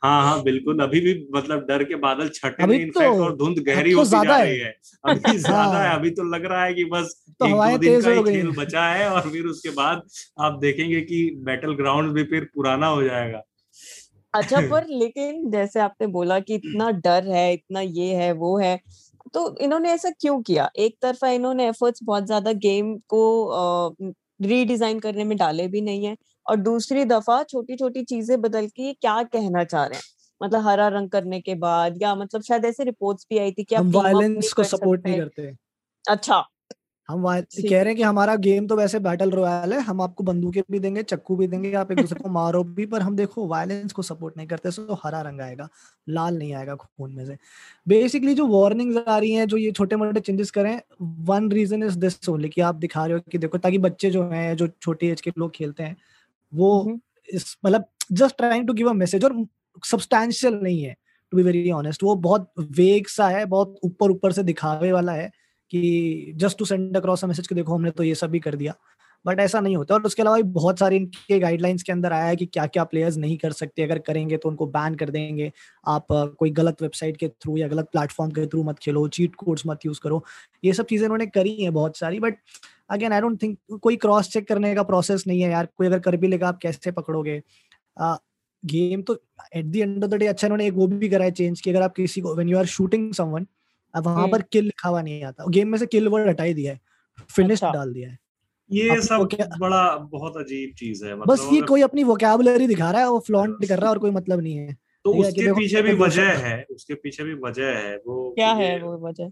हाँ हाँ बिल्कुल अभी भी मतलब डर के बादल छटे अभी नहीं तो और धुंध गहरी तो होती जा रही है अभी [LAUGHS] ज़्यादा है हाँ। अभी तो लग रहा है कि बस तो एक दो दिन का ही खेल बचा है और फिर उसके बाद आप देखेंगे कि बैटल ग्राउंड भी फिर पुराना हो जाएगा। अच्छा पर लेकिन जैसे आपने बोला कि इतना डर है इतना ये है वो है तो इन्होंने ऐसा क्यों किया? एक तरफा इन्होंने एफर्ट्स बहुत ज़्यादा गेम को रीडिजाइन करने में डाले भी नहीं है और दूसरी दफ़ा छोटी छोटी चीज़ें बदल के ये क्या कहना चाह रहे हैं? मतलब हरा रंग करने के बाद या मतलब शायद ऐसे रिपोर्ट्स भी आई थी कि आप वायलेंस को सपोर्ट नहीं करते। अच्छा। हम कह रहे हैं कि हमारा गेम तो वैसे बैटल रॉयल है हम आपको बंदूकें भी देंगे चक्कू भी देंगे आप एक दूसरे को मारो भी पर हम देखो वायलेंस को सपोर्ट नहीं करते सो हरा रंग आएगा लाल नहीं आएगा खून में से। बेसिकली जो वार्निंग्स आ रही हैं जो ये छोटे मोटे चेंजेस करें one reason is this only कि आप दिखा रहे हो कि देखो ताकि बच्चे जो हैं जो छोटी एज के लोग खेलते हैं वो हम्म इस मतलब just trying to give a message और सब्सटैंशियल नहीं है टू बी वेरी ऑनेस्ट वो बहुत वेग सा है बहुत ऊपर ऊपर से दिखावे वाला है कि just to send across message कि देखो हमने तो ये सब भी कर दिया। बट ऐसा नहीं होता। और उसके अलावा बहुत सारे इनके गाइडलाइंस के अंदर आया है कि क्या क्या प्लेयर्स नहीं कर सकते। अगर करेंगे तो उनको बैन कर देंगे। आप कोई गलत वेबसाइट के थ्रू या गलत प्लेटफॉर्म के थ्रू मत खेलो। चीट कोड्स मत यूज़ करो। ये सब चीज़ें उन्होंने करी हैं बहुत सारी। But again I don't think कोई क्रॉस चेक करने का प्रोसेस नहीं है यार। कोई अगर कर भी लेगा, आप कैसे पकड़ोगे? गेम तो at the end of the day अच्छा इन्होंने एक वो भी करा है चेंज कि अगर आप किसी को when you are shooting someone अब वहाँ पर किल लिखा हुआ नहीं आता। गेम में से किल वर्ड हटा ही दिया है। फिनिश अच्छा। डाल दिया है। ये सब बड़ा बहुत अजीब चीज़ है मतलब बस ये कोई अपनी वोकैबुलरी दिखा रहा है वो फ्लॉन्ट कर रहा है और कोई मतलब नहीं है। तो उसके पीछे भी वजह है उसके पीछे भी वजह है वो क्या है वो वजह?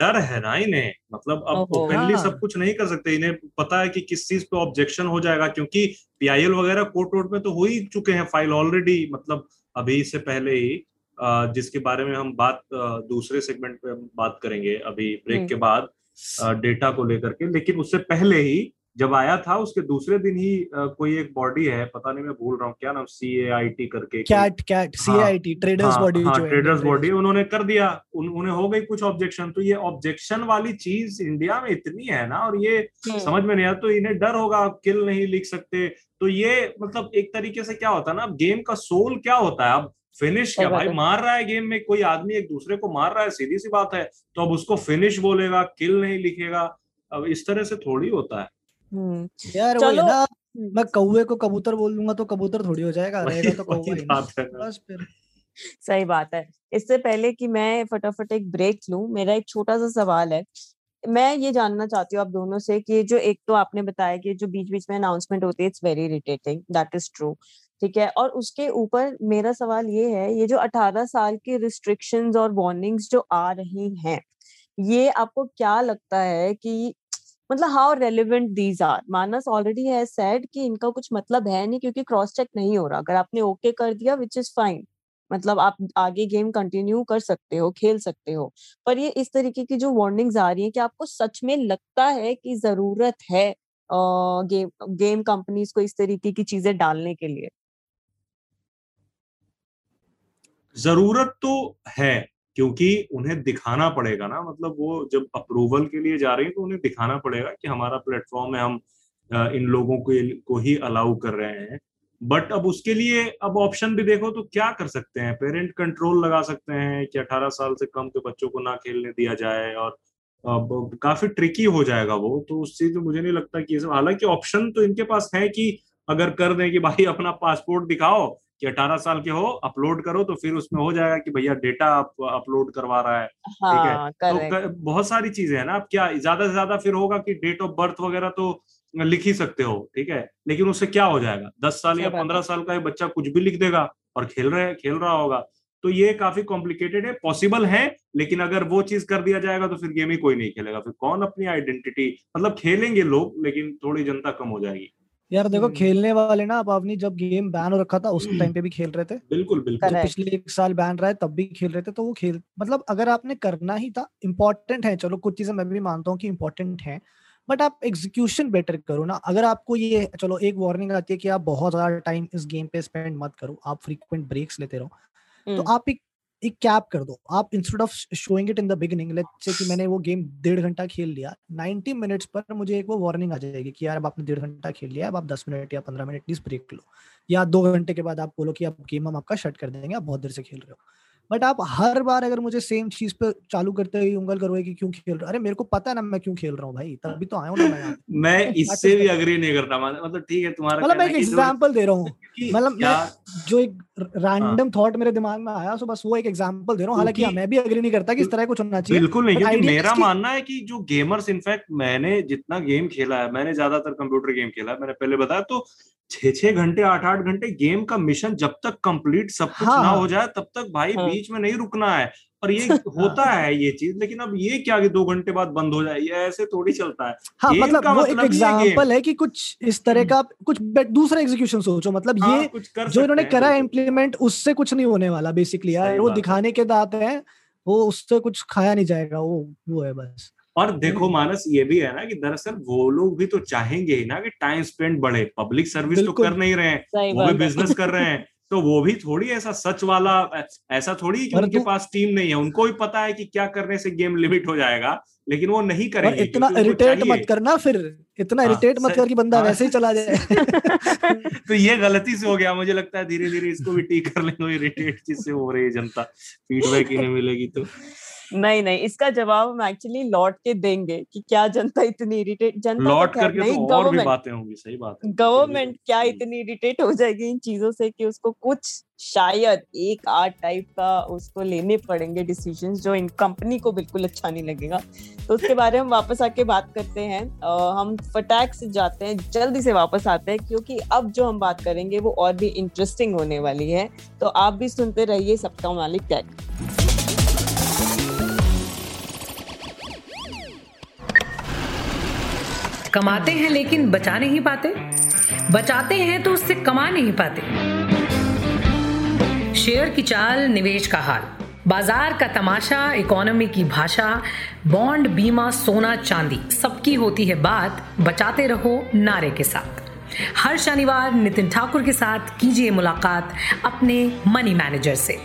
डर है ना इन्हें। मतलब अब ओपनली सब कुछ नहीं कर सकते इन्हें पता है कि किस चीज़ पे ऑब्जेक्शन हो जाएगा क्योंकि पीआईएल वगैरह कोर्ट वोर्ट में तो हो ही चुके हैं फ़ाइल ऑलरेडी मतलब अभी से पहले ही। जिसके बारे में हम बात दूसरे सेगमेंट पे बात करेंगे अभी ब्रेक हम्म। के बाद डेटा को लेकर के। लेकिन उससे पहले ही जब आया था उसके दूसरे दिन ही कोई एक बॉडी है पता नहीं मैं भूल रहा हूँ क्या नाम सी ए आई टी करके CAIT CAIT C I T traders body हाँ, ट्रेडर्स बॉडी उन्होंने कर दिया उन, उन्हें हो गई कुछ ऑब्जेक्शन तो ये ऑब्जेक्शन वाली चीज़ इंडिया में इतनी है ना और ये हम्म। समझ में नहीं आता तो इन्हें डर होगा आप किल नहीं लिख सकते। तो ये मतलब एक तरीके से क्या होता है ना गेम का सोल क्या होता है? अब फिनिश क्या भाई? मार रहा है गेम में कोई आदमी एक दूसरे को मार रहा है सीधी सी बात है। तो अब उसको फिनिश बोलेगा किल नहीं लिखेगा। अब इस तरह से थोड़ी होता है। हम्म। यार चलो। ना। मैं कौवे को कबूतर बोल दूँगा तो कबूतर थोड़ी हो जाएगा रहेगा तो कौवा बस फिर। सही बात है। इससे पहले कि मैं फटाफट एक ब्रेक लूँ मेरा एक छोटा सा सवाल है। मैं ये जानना चाहती हूँ आप दोनों से कि जो एक तो आपने बताया कि जो बीच बीच में अनाउंसमेंट होती है it's very irritating that is true ठीक है? और उसके ऊपर मेरा सवाल ये है, ये जो 18 साल की रिस्ट्रिक्शन और वार्निंग्स जो आ रही हैं, ये आपको क्या लगता है कि मतलब how relevant these are Manas already है सेड कि इनका कुछ मतलब है नहीं क्योंकि क्रॉस चेक नहीं हो रहा। अगर आपने ओके okay कर दिया विच इज़ फाइन मतलब आप आगे गेम कंटिन्यू कर सकते हो, खेल सकते हो। पर ये इस तरीके की जो वार्निंग्स आ रही है कि आपको सच में लगता है कि ज़रूरत है गेम गेम कंपनीज़ को इस तरीके की चीज़ें डालने के लिए? ज़रूरत तो है, क्योंकि उन्हें दिखाना पड़ेगा ना। मतलब वो जब अप्रूवल के लिए जा रही है तो उन्हें दिखाना पड़ेगा कि हमारा प्लेटफॉर्म है, हम इन लोगों को को ही अलाउ कर रहे हैं। बट अब उसके लिए अब ऑप्शन भी देखो तो क्या कर सकते हैं? पेरेंट कंट्रोल लगा सकते हैं कि 18 साल से कम के बच्चों को ना खेलने दिया जाए और अब काफ़ी ट्रिकी हो जाएगा वो तो उस चीज़ में मुझे नहीं लगता कि हालाँकि ऑप्शन तो इनके पास है कि अगर कर दें कि भाई अपना पासपोर्ट दिखाओ कि 18 साल के हो अपलोड करो तो फिर उसमें हो जाएगा कि भैया डेटा आप अपलोड करवा रहा है हाँ, ठीक है? तो बहुत सारी चीज़ें है ना आप क्या ज़्यादा से ज़्यादा फिर होगा कि डेट ऑफ़ बर्थ वगैरह तो लिख ही सकते हो ठीक है? लेकिन उससे क्या हो जाएगा? दस साल या पंद्रह साल का ये बच्चा कुछ भी लिख देगा और खेल रहे खेल रहा होगा तो ये काफ़ी कॉम्प्लिकेटेड है पॉसिबल है लेकिन अगर वो चीज़ कर दिया जाएगा तो फिर गेम ही कोई नहीं खेलेगा फिर कौन अपनी आइडेंटिटी मतलब खेलेंगे लोग लेकिन थोड़ी जनता कम हो जाएगी। यार देखो हम्म। खेलने वाले ना अब आपने जब गेम बैन हो रखा था उस टाइम पे भी खेल रहे थे। बिल्कुल बिल्कुल। पिछले एक साल बैन रहा है तब भी खेल रहे थे तो वो खेल मतलब अगर आपने करना ही था इम्पोर्टेंट है चलो कुछ चीज़ें मैं भी मानता हूँ कि इम्पोर्टेंट है बट आप एग्जीक्यूशन बेटर करो ना। अगर आपको ये चलो एक वार्निंग आती है कि आप बहुत ज़्यादा टाइम इस गेम पे स्पेंड मत करो आप फ्रीक्वेंट ब्रेक्स लेते रहो तो हम्म। आप एक एक कैप कर दो। आप instead of showing it in the beginning let's say कि मैंने वो गेम डेढ़ घंटा खेल लिया 90 मिनट्स पर मुझे एक वो वार्निंग आ जाएगी कि यार अब आपने डेढ़ घंटा खेल लिया, अब आप 10 मिनट या 15 मिनट प्लीज़ ब्रेक लो। या दो घंटे के बाद आप बोलो कि आप गेम हम आपका शट कर देंगे, आप बहुत देर से खेल रहे हो। बट आप हर बार अगर मुझे सेम चीज़ पे चालू करते हुए उंगल करोगे कि क्यों खेल रहा अरे मेरे को पता है ना मैं क्यों खेल रहा हूँ भाई। तभी तो आया हूँ ना मैं [LAUGHS] मैं इससे भी अग्री नहीं करता। मतलब ठीक है तुम्हारा मतलब मैं एक एग्जांपल दे रहा हूँ। [LAUGHS] मतलब मैं जो एक रैंडम थॉट हाँ। मेरे दिमाग में आया सो बस वो एक एग्जांपल दे रहा हूँ। हालाँकि मैं भी अग्री नहीं करता कि इस तरह कुछ होना चाहिए। बिल्कुल नहीं क्योंकि मेरा मानना है कि जो गेमर्स इनफैक्ट मैंने जितना गेम खेला है मैंने ज़्यादातर कंप्यूटर गेम खेला है मैंने पहले बताया तो छह छह घंटे आठ आठ घंटे गेम का मिशन जब तक कंप्लीट सब कुछ हाँ, ना हो। जाए तब तक भाई हाँ, बीच में नहीं रुकना है। और ये [LAUGHS] होता है ये चीज़ लेकिन अब ये क्या कि दो घंटे बाद बंद हो जाए ये ऐसे थोड़ी चलता है। हाँ, मतलब वो मतलब एक एग्जांपल है कि कुछ इस तरह का कुछ दूसरा एग्जीक्यूशन सोचो मतलब हाँ, ये जो इन्होंने करा है इम्प्लीमेंट उससे कुछ नहीं होने वाला बेसिकली यार। वो दिखाने के दांत है वो उससे कुछ खाया नहीं जाएगा वो वो है बस। और देखो मानस ये भी है ना कि दरअसल वो लोग भी तो चाहेंगे ही ना कि टाइम स्पेंड बढ़े। पब्लिक सर्विस तो कर नहीं रहे हैं वो भी बिज़नेस कर रहे हैं। [LAUGHS] तो वो भी थोड़ी ऐसा सच वाला ऐसा थोड़ी कि उनके पास टीम नहीं है। उनको भी पता है कि क्या करने से गेम लिमिट हो जाएगा लेकिन वो नहीं करेंगे इतना इरिटेट मत करना फिर। इतना इरिटेट हाँ, मत कर कि बंदा हाँ, वैसे ही चला जाए। [LAUGHS] तो ये गलती से हो गया। मुझे लगता है धीरे धीरे इसको भी ठीक कर लेंगे। इरिटेट जिससे हो रही है जनता। फीडबैक ही नहीं मिलेगी तो। नहीं नहीं इसका जवाब हम एक्चुअली लौट के देंगे कि क्या जनता इतनी इरिटेट जनता लौट करके नहीं तो और भी बातें होंगी सही बात है। गवर्नमेंट क्या इतनी इरिटेट हो जाएगी इन चीज़ों से कि उसको कुछ शायद एक आर्ट टाइप का उसको लेने पड़ेंगे डिसीजंस जो इन कंपनी को बिल्कुल अच्छा नहीं लगेगा। तो उसके बारे में वापस आके बात करते हैं। आ, हम फटैक से जाते हैं जल्दी से वापस आते हैं क्योंकि अब जो हम बात करेंगे वो और भी इंटरेस्टिंग होने वाली है। तो आप भी सुनते रहिए सबका मालिक टैग कमाते हैं लेकिन बचा नहीं पाते। बचाते हैं तो उससे कमा नहीं पाते। शेयर की चाल, निवेश का हाल। बाज़ार का तमाशा, इकोनॉमी की भाषा, बॉन्ड, बीमा, सोना, चांदी, सबकी होती है बात। बचाते रहो नारे के साथ। हर शनिवार नितिन ठाकुर के साथ कीजिए मुलाकात अपने मनी मैनेजर से।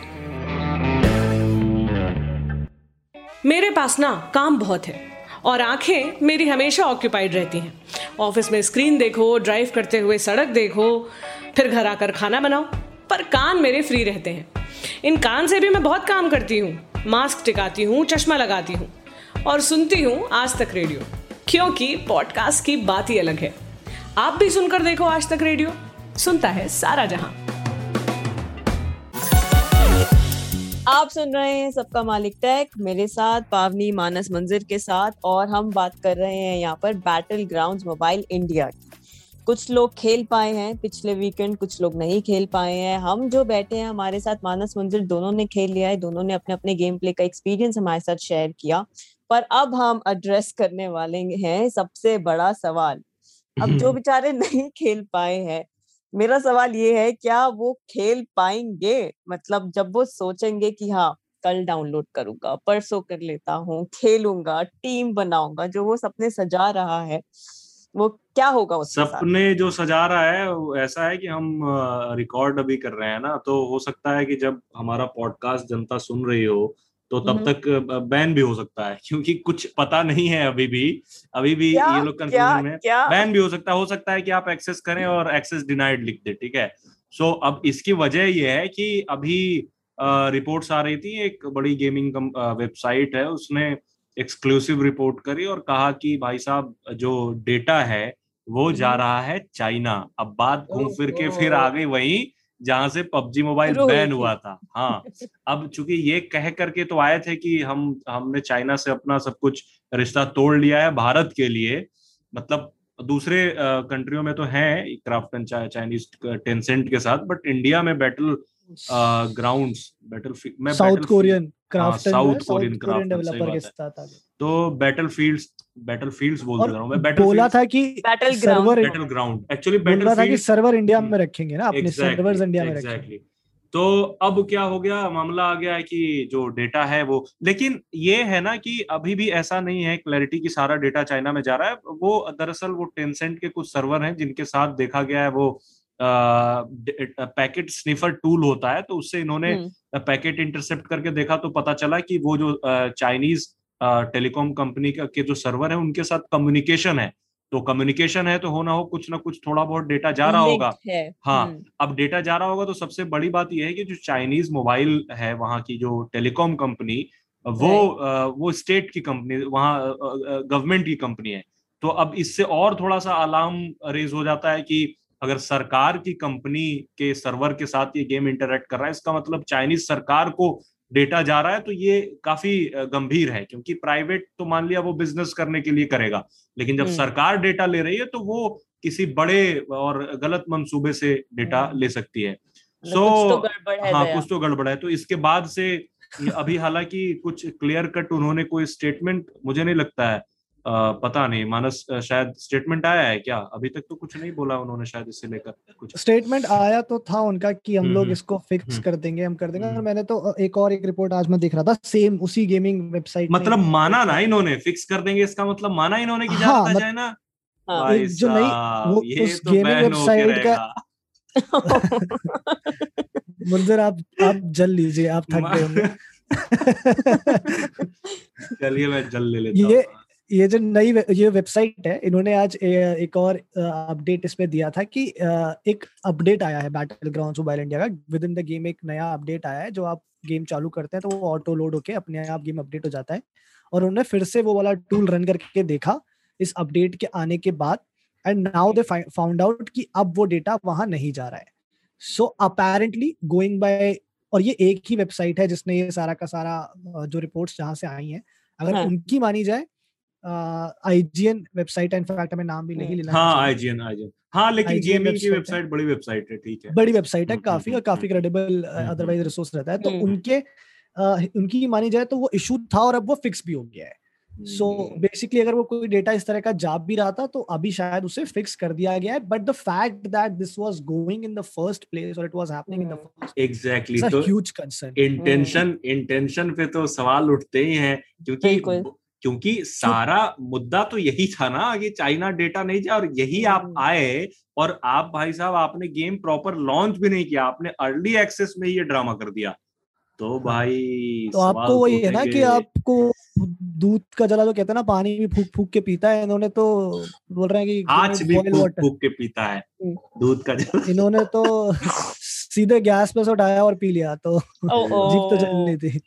मेरे पास ना काम बहुत है। और आँखें मेरी हमेशा ऑक्यूपाइड रहती हैं। ऑफ़िस में स्क्रीन देखो ड्राइव करते हुए सड़क देखो, फिर घर आकर खाना बनाओ, पर कान मेरे फ्री रहते हैं। इन कान से भी मैं बहुत काम करती हूँ। मास्क टिकाती हूँ, चश्मा लगाती हूँ और सुनती हूँ आज तक रेडियो क्योंकि पॉडकास्ट की बात ही अलग है। आप भी सुनकर देखो आज तक रेडियो सुनता है सारा जहाँ। आप सुन रहे हैं सबका मालिक टेक मेरे साथ पावनी मानस मंजिर के साथ और हम बात कर रहे हैं यहाँ पर बैटल ग्राउंड मोबाइल इंडिया की। कुछ लोग खेल पाए हैं पिछले वीकेंड कुछ लोग नहीं खेल पाए हैं। हम जो बैठे हैं हमारे साथ मानस मंजिर दोनों ने खेल लिया है दोनों ने अपने अपने गेम प्ले का एक्सपीरियंस हमारे साथ शेयर किया। पर अब हम एड्रेस करने वाले हैं सबसे बड़ा सवाल। अब जो बेचारे नहीं खेल पाए हैं मेरा सवाल ये है, क्या वो खेल पाएँगे? मतलब जब वो सोचेंगे कि हाँ कल डाउनलोड करूँगा, परसों कर लेता हूँ, खेलूँगा, टीम बनाऊँगा, जो वो सपने सजा रहा है, वो क्या होगा उस सपने जो सजा रहा है ऐसा है कि हम रिकॉर्ड अभी कर रहे हैं ना तो हो सकता है कि जब हमारा पॉडकास्ट जनता सुन रही हो तो तब तक बैन भी हो सकता है क्योंकि कुछ पता नहीं है अभी भी अभी भी ये लोग कंफ्यूजन में बैन भी हो सकता है हो सकता है कि आप एक्सेस करें और एक्सेस डिनाइड लिख दे ठीक है? सो so, अब इसकी वजह ये है कि अभी रिपोर्ट्स आ रही थी एक बड़ी गेमिंग वेबसाइट है उसने एक्सक्लूसिव रिपोर्ट करी और कहा कि भाई साहब जो डेटा है वो जा रहा है चाइना अब बात घूम फिर के फिर आ गई वही जहाँ से पबजी मोबाइल बैन हुआ था। हाँ अब चूँकि ये कह करके तो आए थे कि हम हमने चाइना से अपना सब कुछ रिश्ता तोड़ लिया है भारत के लिए मतलब दूसरे कंट्रियों में तो है क्राफ्ट एंड चाइनीज़ टेंसेंट के साथ बट इंडिया में बैटल ग्राउंड बैटल मैं South Korean craft South Korean craft developer के साथ तो बैटल फ़ील्ड बैटल फील्ड्स बोल रहा हूँ मैं। बैटल बोला था कि battle server battleground actually battle था कि सर्वर इंडिया में रखेंगे ना अपने सर्वर्स इंडिया में रखेंगे। तो अब क्या हो गया? मामला आ गया है कि जो डेटा है वो लेकिन ये है ना कि अभी भी ऐसा नहीं है क्लैरिटी की सारा डेटा चाइना में जा रहा है। वो दरअसल वो टेंसेंट के कुछ सर्वर हैं जिनके साथ देखा गया है वो पैकेट स्निफर टूल होता है। तो उससे इन्होंने पैकेट इंटरसेप्ट करके देखा तो पता चला कि वो जो चाइनीज़ टेलीकॉम कंपनी के जो सर्वर है उनके साथ कम्युनिकेशन है। तो कम्युनिकेशन है तो होना हो कुछ ना कुछ थोड़ा बहुत डेटा जा रहा होगा। हाँ। हम्म। अब डेटा जा रहा होगा तो सबसे बड़ी बात यह है कि जो चाइनीज़ मोबाइल है वहाँ की जो टेलीकॉम कंपनी वो वो स्टेट की कंपनी वहाँ गवर्नमेंट की कंपनी है। तो अब इससे और थोड़ा सा अलार्म रेज हो जाता है कि अगर सरकार की कंपनी के सर्वर के साथ ये गेम इंटरेक्ट कर रहा है इसका मतलब चाइनीज़ सरकार को डेटा जा रहा है तो ये काफ़ी गंभीर है क्योंकि प्राइवेट तो मान लिया वो बिज़नेस करने के लिए करेगा लेकिन जब हम्म। सरकार डेटा ले रही है तो वो किसी बड़े और गलत मंसूबे से डेटा हम्म। ले सकती है सो so, तो हाँ कुछ तो गड़बड़ है तो इसके बाद से अभी हालाँकि कुछ क्लियर कट उन्होंने कोई स्टेटमेंट मुझे नहीं लगता है पता नहीं मानस शायद स्टेटमेंट आया है क्या? अभी तक तो कुछ नहीं बोला उन्होंने शायद इससे लेकर कुछ। स्टेटमेंट आया तो था उनका कि हम लोग हम्म, इसको फिक्स हम्म। कर देंगे हम कर देंगे और हम्म। मैंने तो एक और एक रिपोर्ट आज मैं देख रहा था सेम उसी गेमिंग वेबसाइट मतलब माना ना इन्होंने फिक्स कर देंगे इसका मतलब माना इन्होंने कि हाँ, जाए ना? हाँ, जो नहीं वो उस गेमिंग वेबसाइट का [LAUGHS] मुंजर आप आप जल लीजिए आप थक गए होंगे। [LAUGHS] चलिए मैं जल ले लेता ये ये जो नई ये वेबसाइट है इन्होंने आज एक और अपडेट इस पे दिया था कि एक अपडेट आया है बैटल ग्राउंड मोबाइल इंडिया का। विद इन द गेम एक नया अपडेट आया है जो आप गेम चालू करते हैं तो वो ऑटो लोड होके अपने आप गेम अपडेट हो जाता है। और उन्होंने फिर से वो वाला टूल रन करके देखा इस अपडेट के आने के बाद and now they found out कि अब वो डेटा वहाँ नहीं जा रहा है। सो अपेरेंटली गोइंग बाय और ये एक ही वेबसाइट है जिसने ये सारा का सारा जो रिपोर्ट्स जहाँ से आई हैं अगर हाँ. उनकी मानी जाए आईजीएन वेबसाइट है इनफैक्ट हमें नाम भी नहीं लेना हाँ आईजीएन आईजीएन हाँ लेकिन जीएमई की वेबसाइट बड़ी वेबसाइट है ठीक है। बड़ी वेबसाइट है हम्म, काफ़ी हम्म, और काफ़ी क्रेडिबल अदरवाइज़ रिसोर्स रहता है। तो हम्म, उनके उनकी मानी जाए तो वो इशू था और अब वो फिक्स भी हो गया है। सो so, बेसिकली अगर वो कोई डेटा इस तरह का जा भी रहा था तो अभी शायद उसे फिक्स कर दिया गया है। But the fact that this was going in the first place और it was happening in the first exactly तो ह्यूज कंसर्न इंटेंशन इंटेंशन पे तो सवाल उठते ही हैं क्योंकि क्योंकि सारा मुद्दा तो यही था ना कि चाइना डेटा नहीं जा और यही आप हम्म। आए और आप भाई साहब आपने गेम प्रॉपर लॉन्च भी नहीं किया आपने अर्ली एक्सेस में ये ड्रामा कर दिया तो हाँ। भाई तो आपको वही है ना कि आपको दूध का जला जो कहते हैं ना पानी भी फूक फूक के पीता है इन्होंने तो बोल रहे हैं कि आज भी फूक फूक के पीता है हम्म। दूध का जला इन्होंने तो [LAUGHS] सीधे गैस पे से उठाया और पी लिया तो जीप तो जल रही थी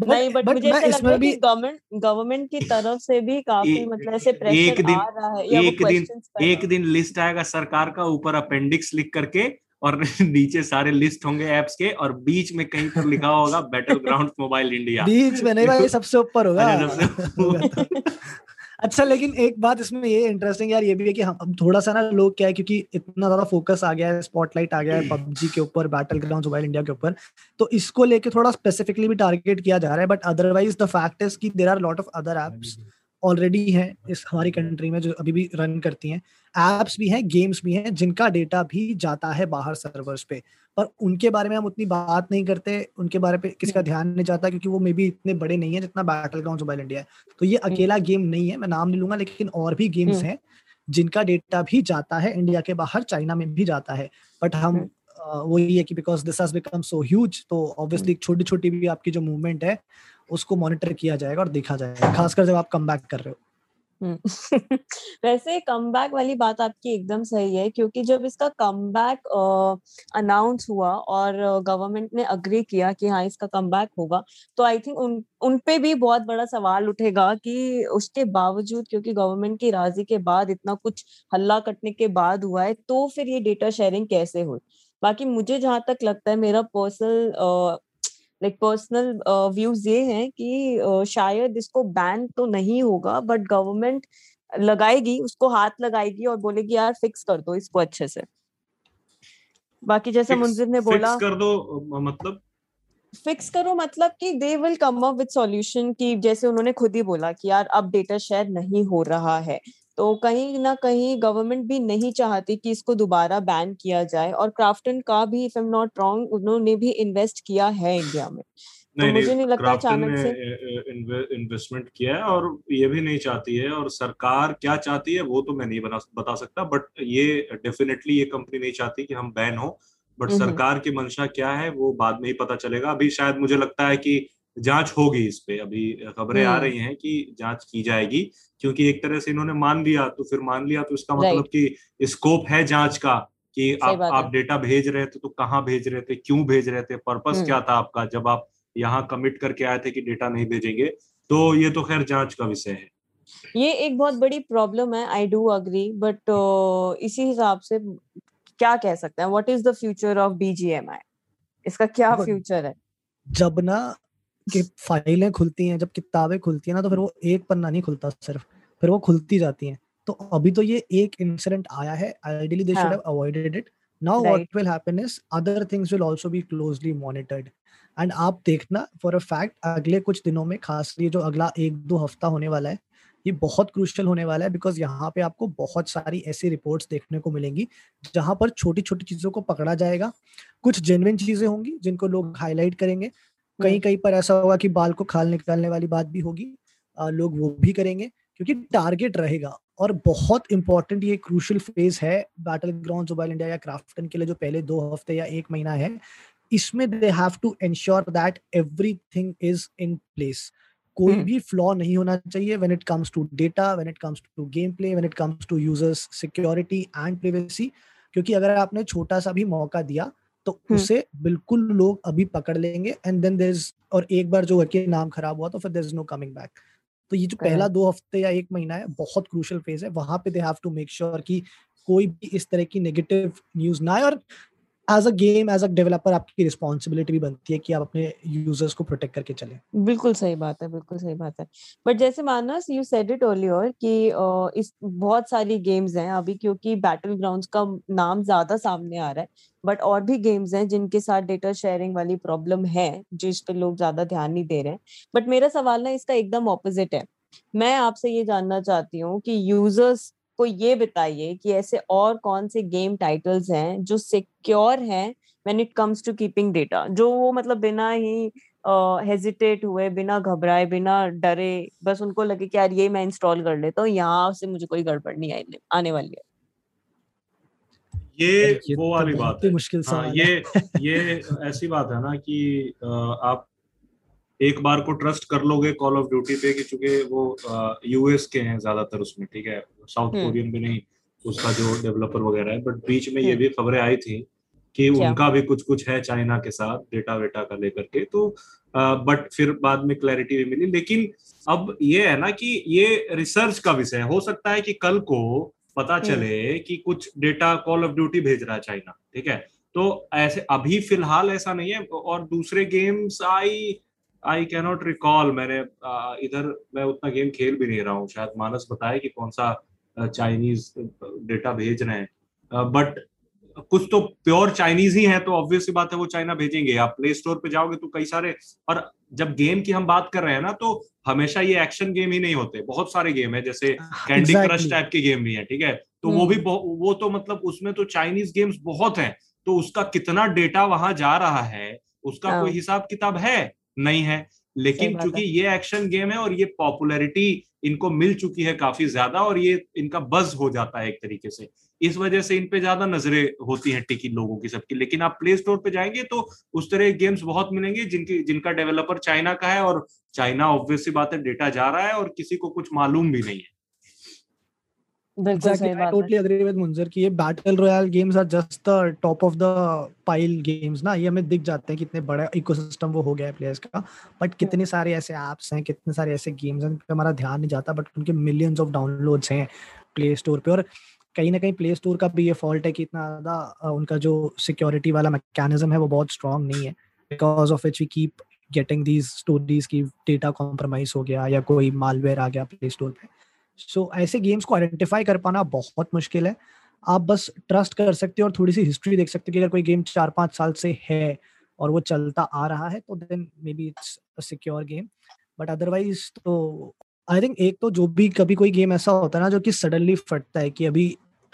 But, नहीं बट मुझे ऐसा लग रहा है कि गवर्नमेंट गवर्नमेंट की तरफ़ से भी काफ़ी मतलब ऐसे प्रेशर एक दिन, आ रहा है एक दिन एक दिन लिस्ट आएगा सरकार का ऊपर अपेंडिक्स लिख करके और [LAUGHS] नीचे सारे लिस्ट होंगे एप्स के और बीच में कहीं पर लिखा होगा बैटल ग्राउंड मोबाइल इंडिया बीच में नहीं भाई सबसे ऊपर होगा। [LAUGHS] अच्छा लेकिन एक बात इसमें ये इंटरेस्टिंग यार, ये भी है कि हम थोड़ा सा ना लोग क्या है, क्योंकि इतना ज़्यादा फोकस आ गया है स्पॉटलाइट आ गया है पबजी के ऊपर बैटल ग्राउंड मोबाइल इंडिया के ऊपर तो इसको लेके थोड़ा स्पेसिफिकली भी टारगेट किया जा रहा है but otherwise the fact is की there are lot of other apps already हैं इस हमारी कंट्री में जो अभी भी रन करती हैं एप्स भी हैं गेम्स भी हैं जिनका डेटा भी जाता है बाहर सर्वर्स पे पर उनके बारे में हम उतनी बात नहीं करते उनके बारे पे किसी का ध्यान नहीं जाता क्योंकि वो मे भी इतने बड़े नहीं है जितना बैटल ग्राउंड मोबाइल इंडिया है तो ये हम्म। अकेला गेम नहीं है मैं नाम नहीं लूँगा लेकिन और भी गेम्स हम्म। हैं जिनका डेटा भी जाता है इंडिया के बाहर चाइना में भी जाता है बट हम हम्म। वो ये है कि because this has become so huge तो ऑब्वियसली छोटी छोटी भी आपकी जो मूवमेंट है उसको मॉनिटर किया जाएगा और देखा जाएगा, खासकर जब आप कम कर रहे हो हम्म। [LAUGHS] वैसे कम वाली बात आपकी एकदम सही है, क्योंकि जब इसका कम अनाउंस हुआ और गवर्नमेंट ने अग्री किया कि हाँ इसका कम होगा तो आई थिंक उन उन पे भी बहुत बड़ा सवाल उठेगा कि उसके बावजूद, क्योंकि गवर्नमेंट की राज़ी के बाद इतना कुछ हल्ला कटने के बाद हुआ है तो फिर ये डेटा शेयरिंग कैसे हुई बाकी मुझे जहाँ तक लगता है, मेरा पर्सनल लाइक पर्सनल व्यूज़ ये हैं कि uh, शायद इसको बैन तो नहीं होगा बट गवर्नमेंट लगाएगी उसको हाथ लगाएगी और बोलेगी यार फिक्स कर दो इसको अच्छे से। बाकी जैसे मुंजिर ने बोला कर दो मतलब? फिक्स करो मतलब कि they will come up with solution कि जैसे उन्होंने खुद ही बोला कि यार अब डेटा शेयर नहीं हो रहा है। तो कहीं ना कहीं गवर्नमेंट भी नहीं चाहती कि इसको दोबारा बैन किया जाए और क्राफ्टन का भी इफ़ एम नॉट रॉन्ग उन्होंने भी इन्वेस्ट किया है इंडिया में। तो नहीं, मुझे नहीं लगता अचानक से इन्वेस्टमेंट किया है और ये भी नहीं चाहती है और सरकार क्या चाहती है वो तो मैं नहीं बना बता सकता बट ये डेफिनेटली ये कंपनी नहीं चाहती कि हम बैन हो बट सरकार की मंशा क्या है वो बाद में ही पता चलेगा। अभी शायद मुझे लगता है कि जाँच होगी इस पे। अभी खबरें आ रही हैं कि जाँच की जाएगी क्योंकि एक तरह से इन्होंने मान लिया तो फिर मान लिया तो इसका मतलब कि स्कोप है जाँच का कि आप आप डेटा भेज रहे थे तो कहाँ भेज रहे थे क्यों भेज रहे थे पर्पस क्या था आपका जब आप यहाँ कमिट करके आए थे कि डेटा नहीं भेजेंगे तो ये तो खैर जाँच का विषय है। ये एक बहुत बड़ी प्रॉब्लम है आई डू अग्री बट इसी हिसाब से क्या कह सकते हैं what is the future of BGMI इसका क्या फ्यूचर है? जब ना कि फाइलें खुलती हैं जब किताबें खुलती हैं ना तो फिर वो एक पन्ना नहीं खुलता सिर्फ़ फिर वो खुलती जाती हैं। तो अभी तो ये एक इंसिडेंट आया है ideally they should have avoided it now what will happen is other things will also be closely monitored and आप देखना फॉर अ फैक्ट अगले कुछ दिनों में खास ये जो अगला एक दो हफ़्ता होने वाला है ये बहुत क्रूशल होने वाला है बिकॉज़ यहाँ पे आपको बहुत सारी ऐसी रिपोर्ट्स देखने को मिलेंगी जहाँ पर छोटी छोटी चीज़ों को पकड़ा जाएगा। कुछ जेनविन चीज़ें होंगी जिनको लोग हाईलाइट करेंगे कहीं कहीं पर ऐसा होगा कि बाल को खाल निकालने वाली बात भी होगी लोग वो भी करेंगे क्योंकि टारगेट रहेगा। और बहुत इंपॉर्टेंट ये क्रूशल फ़ेज़ है बैटल ग्राउंड मोबाइल इंडिया या क्राफ्टन के लिए जो पहले दो हफ़्ते या एक महीना है इसमें they have to ensure that everything is in place कोई हम्म। भी फ्लॉ नहीं होना चाहिए when it comes to data when it comes to game play when it comes to users security and privacy क्योंकि अगर आपने छोटा सा भी मौका दिया तो हम्म। उसे बिल्कुल लोग अभी पकड़ लेंगे एंड देन इज़ और एक बार जो कि नाम खराब हुआ तो फिर there is no coming back तो ये जो पहला दो हफ़्ते या एक महीना है बहुत क्रूशल फ़ेज़ है। वहाँ पे they have to make sure कि कोई भी इस तरह की नेगेटिव न्यूज़ ना आए और as a game as a developer आपकी रिस्पॉन्सिबिलिटी भी बनती है कि आप अपने यूज़र्स को प्रोटेक्ट करके चलें। बिल्कुल सही बात है, बिल्कुल सही बात है। बट जैसे Manas you said it earlier कि इस बहुत सारी गेम्स हैं अभी क्योंकि बैटल ग्राउंड्स का नाम ज़्यादा सामने आ रहा है बट और भी गेम्स हैं जिनके साथ डेटा शेयरिंग वाली प्रॉब्लम है, जिस पे लोग ज़्यादा ध्यान नहीं दे रहे हैं। बट मेरा सवाल ना इसका एकदम ऑपोजिट है। मैं आपसे ये जानना चाहती हूँ कि यूज़र्स को ये बताइए कि ऐसे और कौन से गेम टाइटल्स हैं जो सिक्योर हैं when it comes to keeping data जो वो मतलब बिना ही हेजिटेट uh, हुए बिना घबराए बिना डरे बस उनको लगे कि यार ये मैं इंस्टॉल कर लेता हूँ यहाँ से मुझे कोई गड़बड़ नहीं आने आने वाली है। ये ये वो तो वाली बात है। मुश्किल हाँ ये ये [LAUGHS] ऐसी बात है ना कि आप एक बार को ट्रस्ट कर लोगे कॉल ऑफ़ ड्यूटी पे कि चूँकि वो यूएस के हैं ज़्यादातर उसमें ठीक है साउथ हम्म। कोरियन भी नहीं उसका जो डेवलपर वगैरह है बट बीच में ये हम्म। भी खबरें आई थी कि उनका भी कुछ कुछ है चाइना के साथ डेटा वेटा का लेकर के तो बट फिर बाद में क्लैरिटी भी मिली लेकिन अब ये है ना कि ये रिसर्च का विषय हो सकता है कि कल को पता हम्म। चले कि कुछ डेटा कॉल ऑफ़ ड्यूटी भेज रहा है चाइना ठीक है तो ऐसे अभी फ़िलहाल ऐसा नहीं है और दूसरे games I I cannot recall मैंने इधर मैं उतना गेम खेल भी नहीं रहा हूँ। शायद मानस बताए कि कौन सा चाइनीज़ डेटा भेज रहे हैं। बट कुछ तो प्योर चाइनीज़ ही है तो ऑब्वियस सी बात है वो चाइना भेजेंगे। आप प्ले स्टोर पे जाओगे तो कई सारे और जब गेम की हम बात कर रहे हैं ना तो हमेशा ये एक्शन गेम ही नहीं होते। बहुत सारे गेम है जैसे कैंडी क्रश टाइप के गेम भी है ठीक है? तो वो हम्म। भी वो तो मतलब उसमें तो चाइनीज़ गेम्स बहुत हैं। तो उसका कितना डेटा वहाँ जा रहा है उसका हाँ। कोई हिसाब किताब है? नहीं है। लेकिन चूँकि क्योंकि ये एक्शन गेम है और ये पॉपुलैरिटी इनको मिल चुकी है काफ़ी ज़्यादा और ये इनका बज हो जाता है एक तरीके से। इस वजह से इन पे ज़्यादा नज़रें होती हैं टिकी लोगों की सबकी। लेकिन आप प्ले स्टोर पे जाएँगे तो उस तरह के गेम्स बहुत मिलेंगे जिनकी जिनका डेवलपर चाइना का है और चाइना ऑब्वियसली बात है डेटा जा रहा है और किसी को कुछ मालूम भी नहीं है। Exactly, I totally agree with Munzir कि ये battle royale games are just the top of the pile games ना। ये हमें दिख जाते हैं कितने बड़ा इकोसिस्टम वो हो गया है प्लेयर्स का। बट कितने सारे ऐसे एप्स हैं कितने सारे ऐसे गेम्स हैं पे हमारा ध्यान नहीं जाता बट उनके मिलियंस ऑफ़ डाउनलोड्स हैं प्ले स्टोर पे। और कहीं ना कहीं प्ले स्टोर का भी ये फॉल्ट है कि इतना ज़्यादा उनका जो सिक्योरिटी वाला मैकेनिज्म है वो बहुत स्ट्रांग नहीं है। Because of which we keep getting these stories की डेटा कॉम्प्रोमाइज हो गया या कोई मालवेयर आ गया प्ले स्टोर पे। सो ऐसे गेम्स को आइडेंटिफाई कर पाना बहुत मुश्किल है। आप बस ट्रस्ट कर सकते हो और थोड़ी सी हिस्ट्री देख सकते हो कि अगर कोई गेम चार पाँच साल से है और वो चलता आ रहा है तो then maybe it's a secure game but otherwise तो आई थिंक एक तो जो भी कभी कोई गेम ऐसा होता है ना जो कि सडनली फटता है कि अभी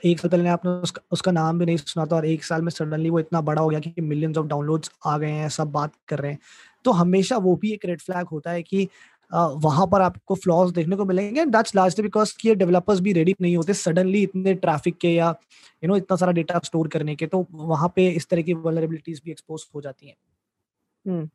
एक साल पहले आपने उसका, उसका नाम भी नहीं सुना था और एक साल में सडनली वो इतना बड़ा हो गया कि मिलियंस ऑफ़ डाउनलोड्स आ गए हैं सब बात कर रहे हैं। तो हमेशा वो भी एक रेड फ्लैग होता है कि वहाँ पर आपको फ्लॉज देखने को मिलेंगे दैट्स लार्जली बिकॉज़ कि ये डेवलपर्स भी रेडी नहीं होते सडनली इतने ट्रैफ़िक के या यू नो इतना सारा डेटा स्टोर करने के तो वहाँ पे इस तरह की वल्नरेबिलिटीज भी एक्सपोज हो जाती हैं। हम्म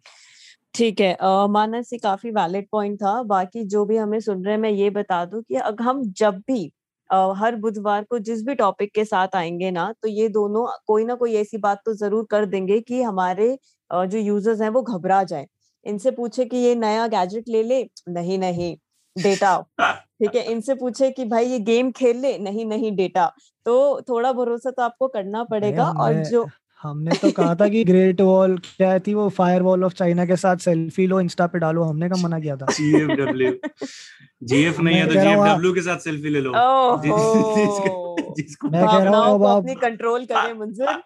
ठीक है। अ, मानस ये काफ़ी वैलिड पॉइंट था। बाकी जो भी हमें सुन रहे हैं मैं ये बता दूँ कि अगर हम जब भी अ, हर बुधवार को जिस भी टॉपिक के साथ आएँगे ना तो ये दोनों कोई ना कोई ऐसी बात तो ज़रूर कर देंगे कि हमारे अ, जो यूज़र्स हैं वो घबरा जाए। इनसे पूछे कि ये नया गैजेट ले ले नहीं नहीं डेटा ठीक है इनसे पूछे कि भाई ये गेम खेल ले नहीं नहीं डेटा तो थोड़ा भरोसा तो आपको करना पड़ेगा और जो हमने तो कहा था कि ग्रेट वॉल क्या थी वो फायर वॉल ऑफ़ चाइना के साथ सेल्फी लो इंस्टा पे डालो हमने का मना किया था। जीएफडब्ल्यू जीएफ नहीं है तो जीएफडब्ल्यू के साथ सेल्फी ले लो। जिसको- जिसको मैं कह रहा हूँ अब आप कंट्रोल करें मुंजर।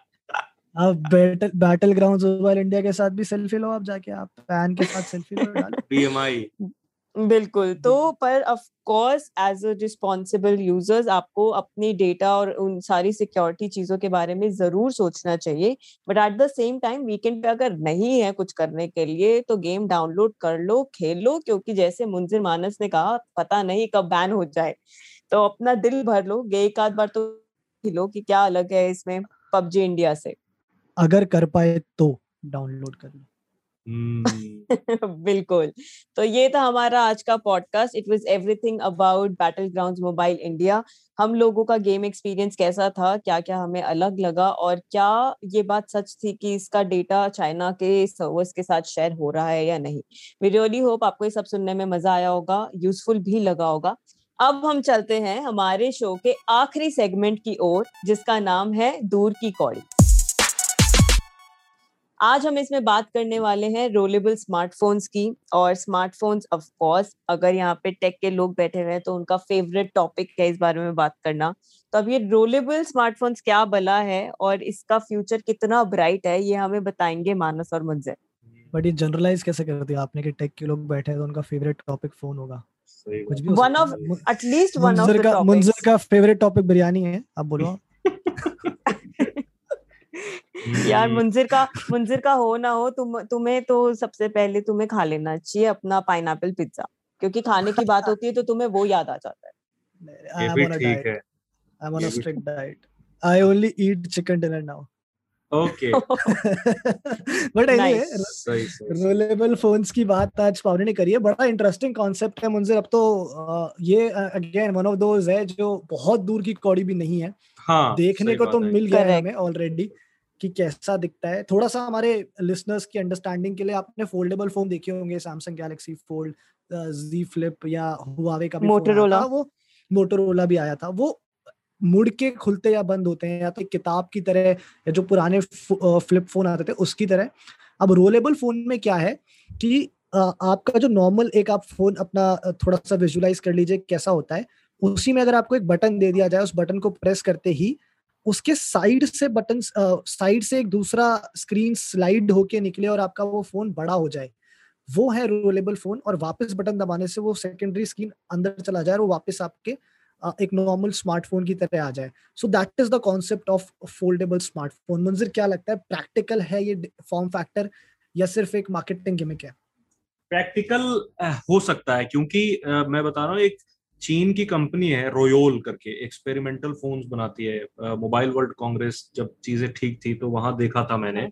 अब battle battle ground mobile India के साथ भी सेल्फी लो आप जाके आप फ़ैन के साथ सेल्फी लो डालो। बीएमआई [LAUGHS] बिल्कुल तो पर of course as a responsible users आपको अपनी डेटा और उन सारी सिक्योरिटी चीज़ों के बारे में ज़रूर सोचना चाहिए। But at the same time weekend पे अगर नहीं है कुछ करने के लिए तो गेम डाउनलोड कर लो खेल लो क्योंकि जैसे मुंजिर मानस ने कहा पता नहीं कब बैन हो जाए। तो अपना दिल भर लो गए एक आध बार तो लो कि क्या अलग है इसमें पबजी इंडिया से। अगर कर पाए तो डाउनलोड कर लो। [LAUGHS] बिल्कुल। तो ये था हमारा आज का podcast it was everything about Battleground Mobile India हम लोगों का गेम एक्सपीरियंस कैसा था? क्या क्या हमें अलग लगा? और क्या ये बात सच थी कि इसका डेटा चाइना के सर्वर्स के साथ शेयर हो रहा है या नहीं? वी रियली होप आपको ये सब सुनने में मज़ा आया होगा यूजफुल भी लगा होगा। अब हम चलते हैं हमारे शो के आखिरी सेगमेंट की ओर जिसका नाम है दूर की कौड़ी। आज हम इसमें बात करने वाले हैं रोलेबल स्मार्टफोन्स की और स्मार्टफोन्स ऑफ़ कोर्स अगर यहाँ पे टेक के लोग बैठे हुए हैं तो उनका फेवरेट टॉपिक है इस बारे में बात करना। तो अब ये रोलेबल स्मार्टफोन्स क्या बला है और इसका फ्यूचर कितना ब्राइट है ये हमें बताएँगे मानस और मुंजर बट ये जनरलाइज कैसे कर दिया आपने कि टेक के लोग बैठे हैं तो उनका फेवरेट टॉपिक फ़ोन होगा? कुछ भी one of at least one of the Munzir का फेवरेट टॉपिक बिरयानी है आप बोलो। [LAUGHS] [LAUGHS] यार हम्म। मुंजिर का मुंजिर का हो ना हो तुम तुम्हें तो सबसे पहले तुम्हें खा लेना चाहिए अपना पाइन पिज्जा क्योंकि खाने की बात होती है तो तुम्हें वो याद आ जाता है। ये भी ठीक है। I'm on a strict diet. I only eat chicken dinner now. Okay but anyway rollable phones की बात आज पावने ने करी है। बड़ा इंटरेस्टिंग कॉन्सेप्ट है मुंजिर। अब तो ये अगेन वन ऑफ़ दोज है जो बहुत दूर की कौड़ी भी नहीं है। हाँ, देखने को तो मिल गया है हमें ऑलरेडी कि कैसा दिखता है। थोड़ा सा हमारे लिसनर्स की अंडरस्टैंडिंग के लिए आपने फोल्डेबल फ़ोन देखे होंगे Samsung Galaxy Fold Z Flip या हुआवे का मोटरोला वो मोटरोला भी आया था। वो मुड़ के खुलते या बंद होते हैं या तो किताब की तरह या जो पुराने फ्लिप फ़ोन आते थे उसकी तरह। अब रोलेबल फ़ोन में क्या है कि आपका जो नॉर्मल एक आप फ़ोन अपना थोड़ा सा विजुलाइज कर लीजिए कैसा होता है। उसी में अगर आपको एक बटन दे दिया जाए उस बटन को प्रेस करते ही उसके साइड से बटन साइड से एक दूसरा स्क्रीन स्लाइड होके निकले और आपका वो फ़ोन बड़ा हो जाए। वो है रोलेबल फ़ोन और वापस बटन दबाने से वो सेकेंडरी स्क्रीन अंदर चला जाए और वो वापस आपके एक नॉर्मल स्मार्टफ़ोन की तरह आ जाए। So that is the concept of foldable smartphone Munzir, क्या लगता है प्रैक्टिकल है ये फॉर्म फैक्टर या सिर्फ़ एक मार्केटिंग गिमिक है? प्रैक्टिकल हो सकता है क्योंकि मैं बता रहा हूँ, एक चीन की कंपनी है रोयोल करके एक्सपेरिमेंटल फोन्स बनाती है मोबाइल वर्ल्ड कांग्रेस जब चीज़ें ठीक थी तो वहाँ देखा था मैंने।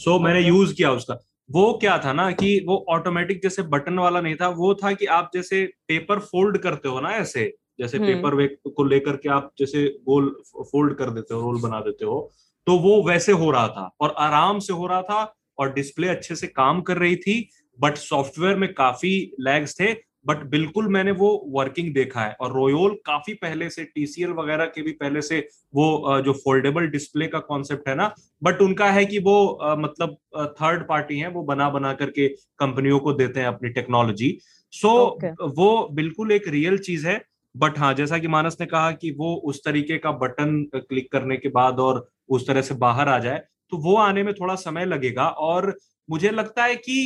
सो so, मैंने यूज़ किया उसका। वो क्या था ना कि वो ऑटोमेटिक जैसे बटन वाला नहीं था वो था कि आप जैसे पेपर फोल्ड करते हो ना ऐसे जैसे पेपर हम्म। वेक को लेकर के आप जैसे गोल फोल्ड कर देते हो रोल बना देते हो तो वो वैसे हो रहा था और आराम से हो रहा था और डिस्प्ले अच्छे से काम कर रही थी बट सॉफ्टवेयर में काफ़ी लैग्स थे बट बिल्कुल मैंने वो वर्किंग देखा है। और रोयोल काफ़ी पहले से टीसीएल वगैरह के भी पहले से वो जो फोल्डेबल डिस्प्ले का कॉन्सेप्ट है ना बट उनका है कि वो मतलब थर्ड पार्टी है वो बना बना करके कंपनियों को देते हैं अपनी टेक्नोलॉजी सो so, okay. वो बिल्कुल एक रियल चीज़ है। बट हाँ जैसा कि मानस ने कहा कि वो उस तरीके का बटन क्लिक करने के बाद और उस तरह से बाहर आ जाए तो वो आने में थोड़ा समय लगेगा। और मुझे लगता है कि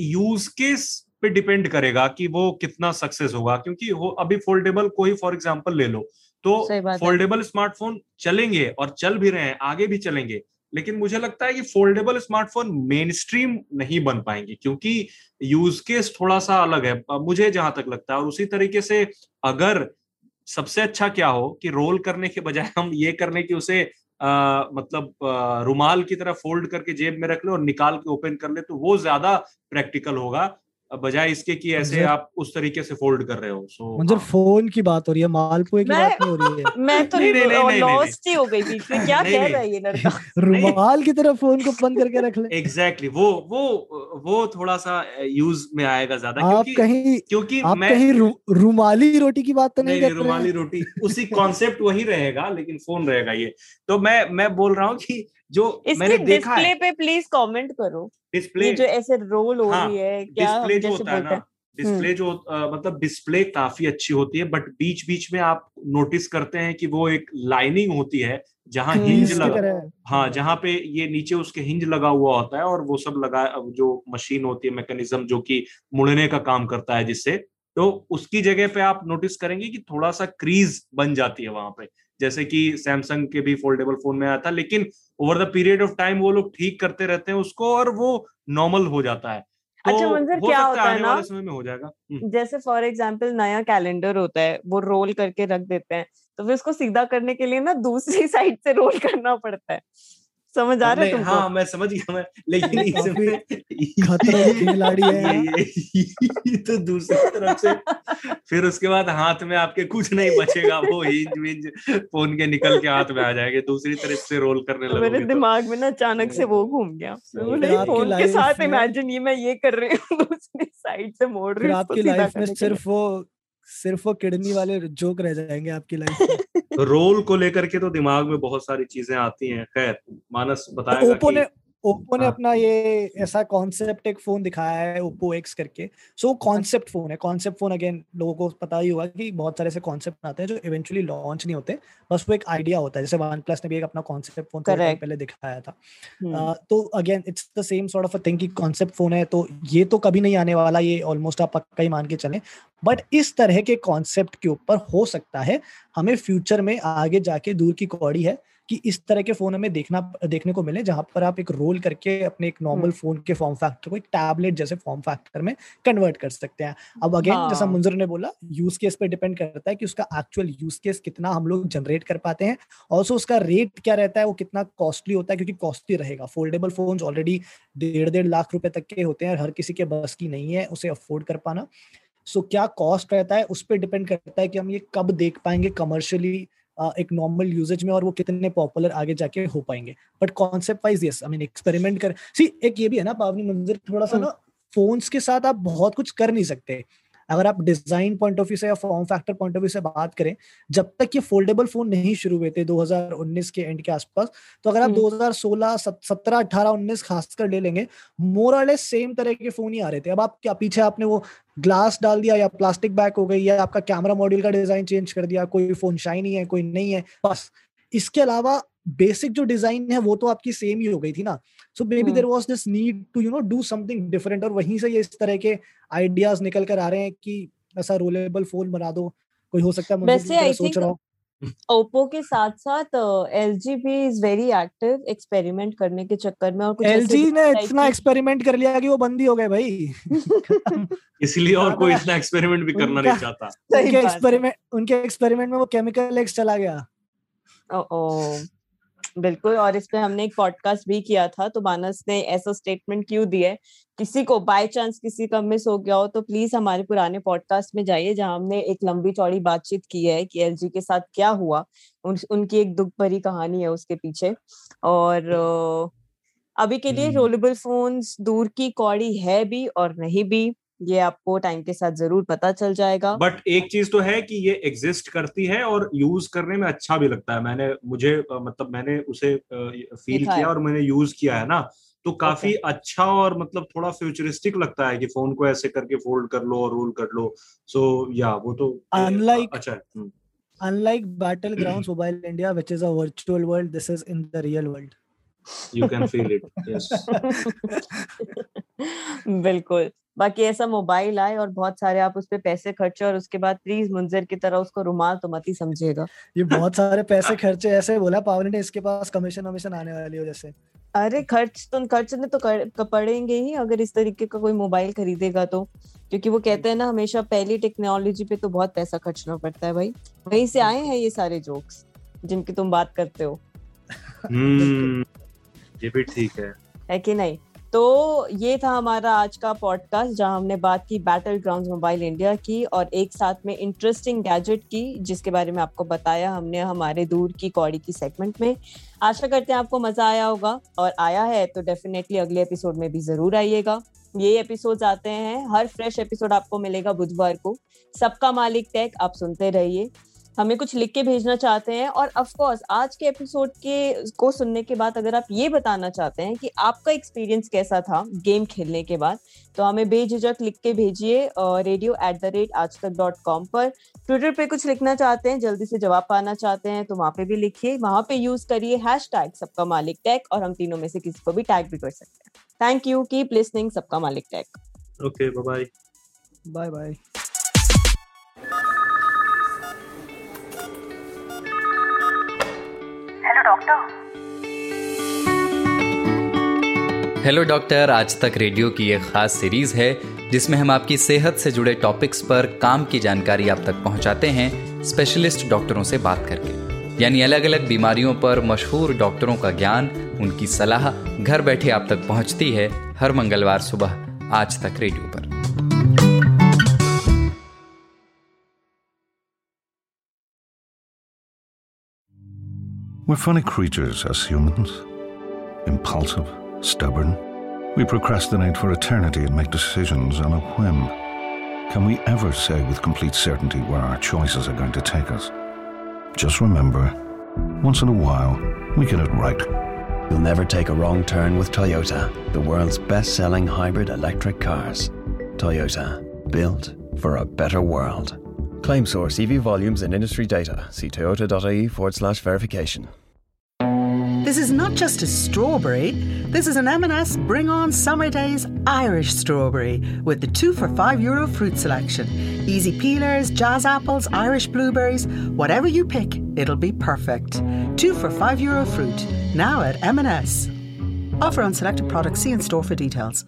यूज़ केस पे डिपेंड करेगा कि वो कितना सक्सेस होगा क्योंकि वो अभी फोल्डेबल को ही फॉर एग्ज़ाम्पल ले लो। तो फोल्डेबल स्मार्टफ़ोन चलेंगे और चल भी रहे हैं आगे भी चलेंगे लेकिन मुझे लगता है कि फोल्डेबल स्मार्टफ़ोन मेन स्ट्रीम नहीं बन पाएँगे क्योंकि यूज़ केस थोड़ा सा अलग है मुझे जहाँ तक लगता है और उसी तरीके से अगर सबसे अच्छा क्या हो कि रोल करने के बजाय हम ये करने की उसे आ, मतलब आ, रुमाल की तरह फोल्ड करके जेब में रख ले और निकाल के ओपन कर ले तो वो ज़्यादा प्रैक्टिकल होगा। बजाय इसके कि ऐसे आप उस तरीके से फोल्ड कर रहे हो सो मंजर हाँ। फ़ोन की बात हो रही है मालपुए की बात नहीं हो रही है। [LAUGHS] मैं तो नहीं, नहीं, नहीं, लॉस्ट ही हो गई थी क्या कह रहा है ये लड़का? [LAUGHS] रुमाल की तरह फ़ोन को बंद करके रख ले। एग्जैक्टली वो वो वो थोड़ा सा यूज़ में आएगा ज़्यादा आप कहीं क्योंकि आप मैं कहीं रुमाली रोटी की बात तो नहीं कर रहे रुमाली रोटी उसी कॉन्सेप्ट वही रहेगा लेकिन फ़ोन रहेगा ये। तो मैं मैं बोल रहा हूँ कि जो मैंने देखा डिस्प्ले पे प्लीज़ कमेंट करो डिस्प्ले जो ऐसे रोल हो हाँ, रही है क्या डिस्प्ले जो होता है ना डिस्प्ले हम्म। जो आ, मतलब डिस्प्ले काफ़ी अच्छी होती है बट बीच बीच में आप नोटिस करते हैं कि वो एक लाइनिंग होती है जहाँ हिंज लगा हाँ। जहाँ पे ये नीचे उसके हिंज लगा हुआ होता है और वो सब लगा जो मशीन होती है मैकेनिज्म जो कि मुड़ने का काम करता है जिससे तो उसकी जगह पे आप नोटिस करेंगे कि थोड़ा सा क्रीज बन जाती है वहाँ पे। जैसे कि सैमसंग के भी फोल्डेबल फ़ोन में आया था लेकिन over the period of time वो लोग ठीक करते रहते हैं उसको और वो नॉर्मल हो जाता है। तो अच्छा मंजर हो क्या होता है ना समय में हो जाएगा। हम्म। जैसे फॉर एग्ज़ाम्पल नया कैलेंडर होता है वो रोल करके रख देते हैं तो फिर उसको सीधा करने के लिए ना दूसरी [LAUGHS] साइड से रोल करना पड़ता है। समझ आ रहा है तुमको हाँ मैं समझ गया मैं लेकिन इसमें [LAUGHS] खतरे खिलाड़ी है। ये, ये, ये तो दूसरी तरफ़ से फिर उसके बाद हाथ में आपके कुछ नहीं बचेगा वो हिंज विंज फ़ोन के निकल के हाथ में आ जाएँगे दूसरी तरफ़ से रोल करने लगे मेरे तो दिमाग में ना अचानक से वो घूम गया फ़ोन के साथ इमेजिन ये मैं ये कर रही हूँ [LAUGHS] दूसरी साइड से मोड़ रही हूँ आपकी लाइफ में। सिर्फ़ वो सिर्फ़ वो किडनी वाले जोक रह जाएँगे आपकी लाइफ में। [LAUGHS] रोल को लेकर के तो दिमाग में बहुत सारी चीज़ें आती हैं। खैर मानस बताएगा ओप्पो ने ओप्पो ने। अपना ये ऐसा कॉन्सेप्ट एक फ़ोन दिखाया है ओप्पो एक्स करके। सो कॉन्सेप्ट फ़ोन है। कॉन्सेप्ट फ़ोन अगेन लोगों को पता ही होगा कि बहुत सारे ऐसे कॉन्सेप्ट आते हैं जो इवेंचुअली लॉन्च नहीं होते। बस वो एक आइडिया होता है। जैसे वन प्लस ने भी एक अपना कॉन्सेप्ट फ़ोन. पहले दिखाया था। अ, तो again it's the same sort of a thing concept phone है। तो ये तो कभी नहीं आने वाला ये ऑलमोस्ट आप पक्का ही मान के चले। बट इस तरह के कॉन्सेप्ट के ऊपर हो सकता है। हमें फ्यूचर में आगे जाके दूर की कौड़ी है। कि इस तरह के फ़ोन हमें देखना देखने को मिले जहाँ पर आप एक रोल करके अपने एक नॉर्मल हम्म। फ़ोन के फॉर्म फैक्टर को एक टैबलेट जैसे फॉर्म फैक्टर में कन्वर्ट कर सकते हैं अब अगेन हाँ। जैसा। मुंजर ने बोला यूज़ केस पे डिपेंड करता है कि उसका एक्चुअल यूज़ केस कितना हम लोग जनरेट कर पाते हैं ऑल्सो उसका रेट क्या रहता है वो कितना कॉस्टली होता है क्योंकि कॉस्टली रहेगा फोल्डेबल फ़ोन ऑलरेडी डेढ़ डेढ़ लाख रुपए तक के होते हैं हर किसी के बस की नहीं है उसे अफोर्ड कर पाना सो क्या कॉस्ट रहता है उस पर डिपेंड करता है कि हम ये कब देख पाएँगे कमर्शियली एक नॉर्मल यूजेज में और वो कितने पॉपुलर आगे जाके हो पाएँगे but concept wise yes I mean experiment कर सी एक ये भी है ना पावनी मंदिर थोड़ा सा हम्म। ना फोन्स के साथ आप बहुत कुछ कर नहीं सकते अगर आप डिज़ाइन पॉइंट ऑफ़ व्यू से या form factor point of view से बात करें जब तक ये फोल्डेबल फ़ोन नहीं शुरू हुए थे 2019 के एंड के आसपास तो अगर आप हम्म। 2016 17 18 19 खासकर ले लेंगे मोर सेम तरह के फ़ोन ही आ रहे थे अब आप क्या पीछे आपने वो ग्लास डाल दिया या प्लास्टिक बैक हो गई या आपका कैमरा मॉड्यूल का डिज़ाइन चेंज कर दिया कोई फ़ोन शाइनी है कोई नहीं है बस। इसके अलावा बेसिक जो डिज़ाइन है वो तो आपकी सेम ही हो गई थी ना। So maybe. There was this need to you know do something different और वहीं से ये इस तरह के आइडियाज़ निकल कर आ रहे हैं कि ऐसा रोलेबल फ़ोन बना दो। कोई हो सकता है मुझे वैसे आई सोच थिंक रहा हूँ। ओप्पो के साथ साथ एल जी भी इज़ वेरी एक्टिव एक्सपेरिमेंट करने के चक्कर में और कुछ एल जी ने इतना एक्सपेरिमेंट कर लिया कि वो बंद ही हो गए भाई। [LAUGHS] इसलिए और कोई इतना एक्सपेरिमेंट भी करना नहीं चाहता। उनके एक्सपेरिमेंट उनके एक्सपेरिमेंट में वो केमिकल एक्स चला गया। ओ ओ, बिल्कुल और इस पे हमने एक पॉडकास्ट भी किया था तो मानस ने ऐसा स्टेटमेंट क्यों दिया है? किसी को बाय चांस किसी का मिस हो गया हो तो प्लीज़ हमारे पुराने पॉडकास्ट में जाइए जहाँ हमने एक लंबी चौड़ी बातचीत की है कि एलजी के साथ क्या हुआ उन, उनकी एक दुख भरी कहानी है उसके पीछे। और अभी के लिए हम्म। रोलेबल फोन्स दूर की कौड़ी है भी और नहीं भी। ये आपको टाइम के साथ ज़रूर पता चल जाएगा। बट एक चीज़ तो है कि ये एग्जिस्ट करती है और यूज़ करने में अच्छा भी लगता है। मैंने मुझे मतलब मैंने उसे फील किया और मैंने यूज़ किया है ना। तो काफ़ी okay. अच्छा और मतलब थोड़ा फ्यूचरिस्टिक लगता है कि फ़ोन को ऐसे करके फोल्ड कर लो और रोल कर लो। सो so, या वो तो अनलाइक अच्छा unlike Battleground battlegrounds [CLEARS THROAT] mobile india which is a virtual world this is in the real you can feel it yes. [LAUGHS] बिल्कुल। बाकी ऐसा मोबाइल आए और बहुत सारे आप उस पे पैसे खर्चे और उसके बाद प्लीज़ मुंजर की तरह उसको रुमाल तो मत ही समझिएगा। ये बहुत सारे पैसे खर्चे ऐसे बोला पावनी ने इसके पास कमीशन वमीशन आने वाली हो जैसे। अरे खर्च तो खर्चने तो कर, पड़ेंगे ही अगर इस तरीके का कोई मोबाइल खरीदेगा तो। क्योंकि वो कहते हैं ना हमेशा पहली टेक्नोलॉजी पे तो बहुत पैसा खर्चना पड़ता है भाई। वहीं से आए हैं ये सारे जोक्स जिनकी तुम बात करते हो। हम्म। ये भी ठीक है। है कि नहीं? तो ये था हमारा आज का पॉडकास्ट जहाँ हमने बात की बैटल ग्राउंड मोबाइल इंडिया की और एक साथ में इंटरेस्टिंग गैजेट की, जिसके बारे में आपको बताया हमने हमारे दूर की कौड़ी की सेगमेंट में। आशा करते हैं आपको मज़ा आया होगा और आया है तो डेफिनेटली अगले एपिसोड में भी ज़रूर आइएगा। ये एपिसोड आते हैं, हर फ्रेश एपिसोड आपको मिलेगा बुधवार को। सबका मालिक टेक आप सुनते रहिए। हमें कुछ लिख के भेजना चाहते हैं और ऑफ़ कोर्स आज के एपिसोड के को सुनने के बाद अगर आप ये बताना चाहते हैं कि आपका एक्सपीरियंस कैसा था गेम खेलने के बाद तो हमें बेझिझक लिख के भेजिए रेडियो एट द रेट आज तक डॉट कॉम पर। ट्विटर पे कुछ लिखना चाहते हैं जल्दी से जवाब पाना चाहते हैं तो वहाँ पे भी लिखिए। वहाँ पे यूज़ करिए हैश टैग सबका मालिक टैग और हम तीनों में से किसी को भी टैग भी कर सकते हैं। थैंक यू कीप लिसनिंग सबका मालिक tag okay bye bye bye hello hello doctor Aaj Tak Radio की एक खास सीरीज़ है जिसमें हम आपकी सेहत से जुड़े टॉपिक्स पर काम की जानकारी आप तक पहुंचाते हैं स्पेशलिस्ट डॉक्टरों से बात करके यानी अलग अलग बीमारियों पर मशहूर डॉक्टरों का ज्ञान उनकी सलाह घर बैठे आप तक पहुँचती है हर मंगलवार सुबह आज तक रेडियो पर We're funny creatures as humans. Impulsive, stubborn. We procrastinate for eternity and make decisions on a whim. Can we ever say with complete certainty where our choices are going to take us? Just remember, once in a while, we get it right. You'll never take a wrong turn with Toyota, the world's best selling hybrid electric cars. Toyota, built for a better world. Claim source EV volumes and industry data. See toyota.ie forward slash verification. This is not just a strawberry. This is an M&S Bring On Summer Days Irish strawberry with the 2 for 5 euro fruit selection. Easy peelers, jazz apples, Irish blueberries, whatever you pick, it'll be perfect. 2 for 5 euro fruit, now at M&S. Offer on selected products, see in store for details.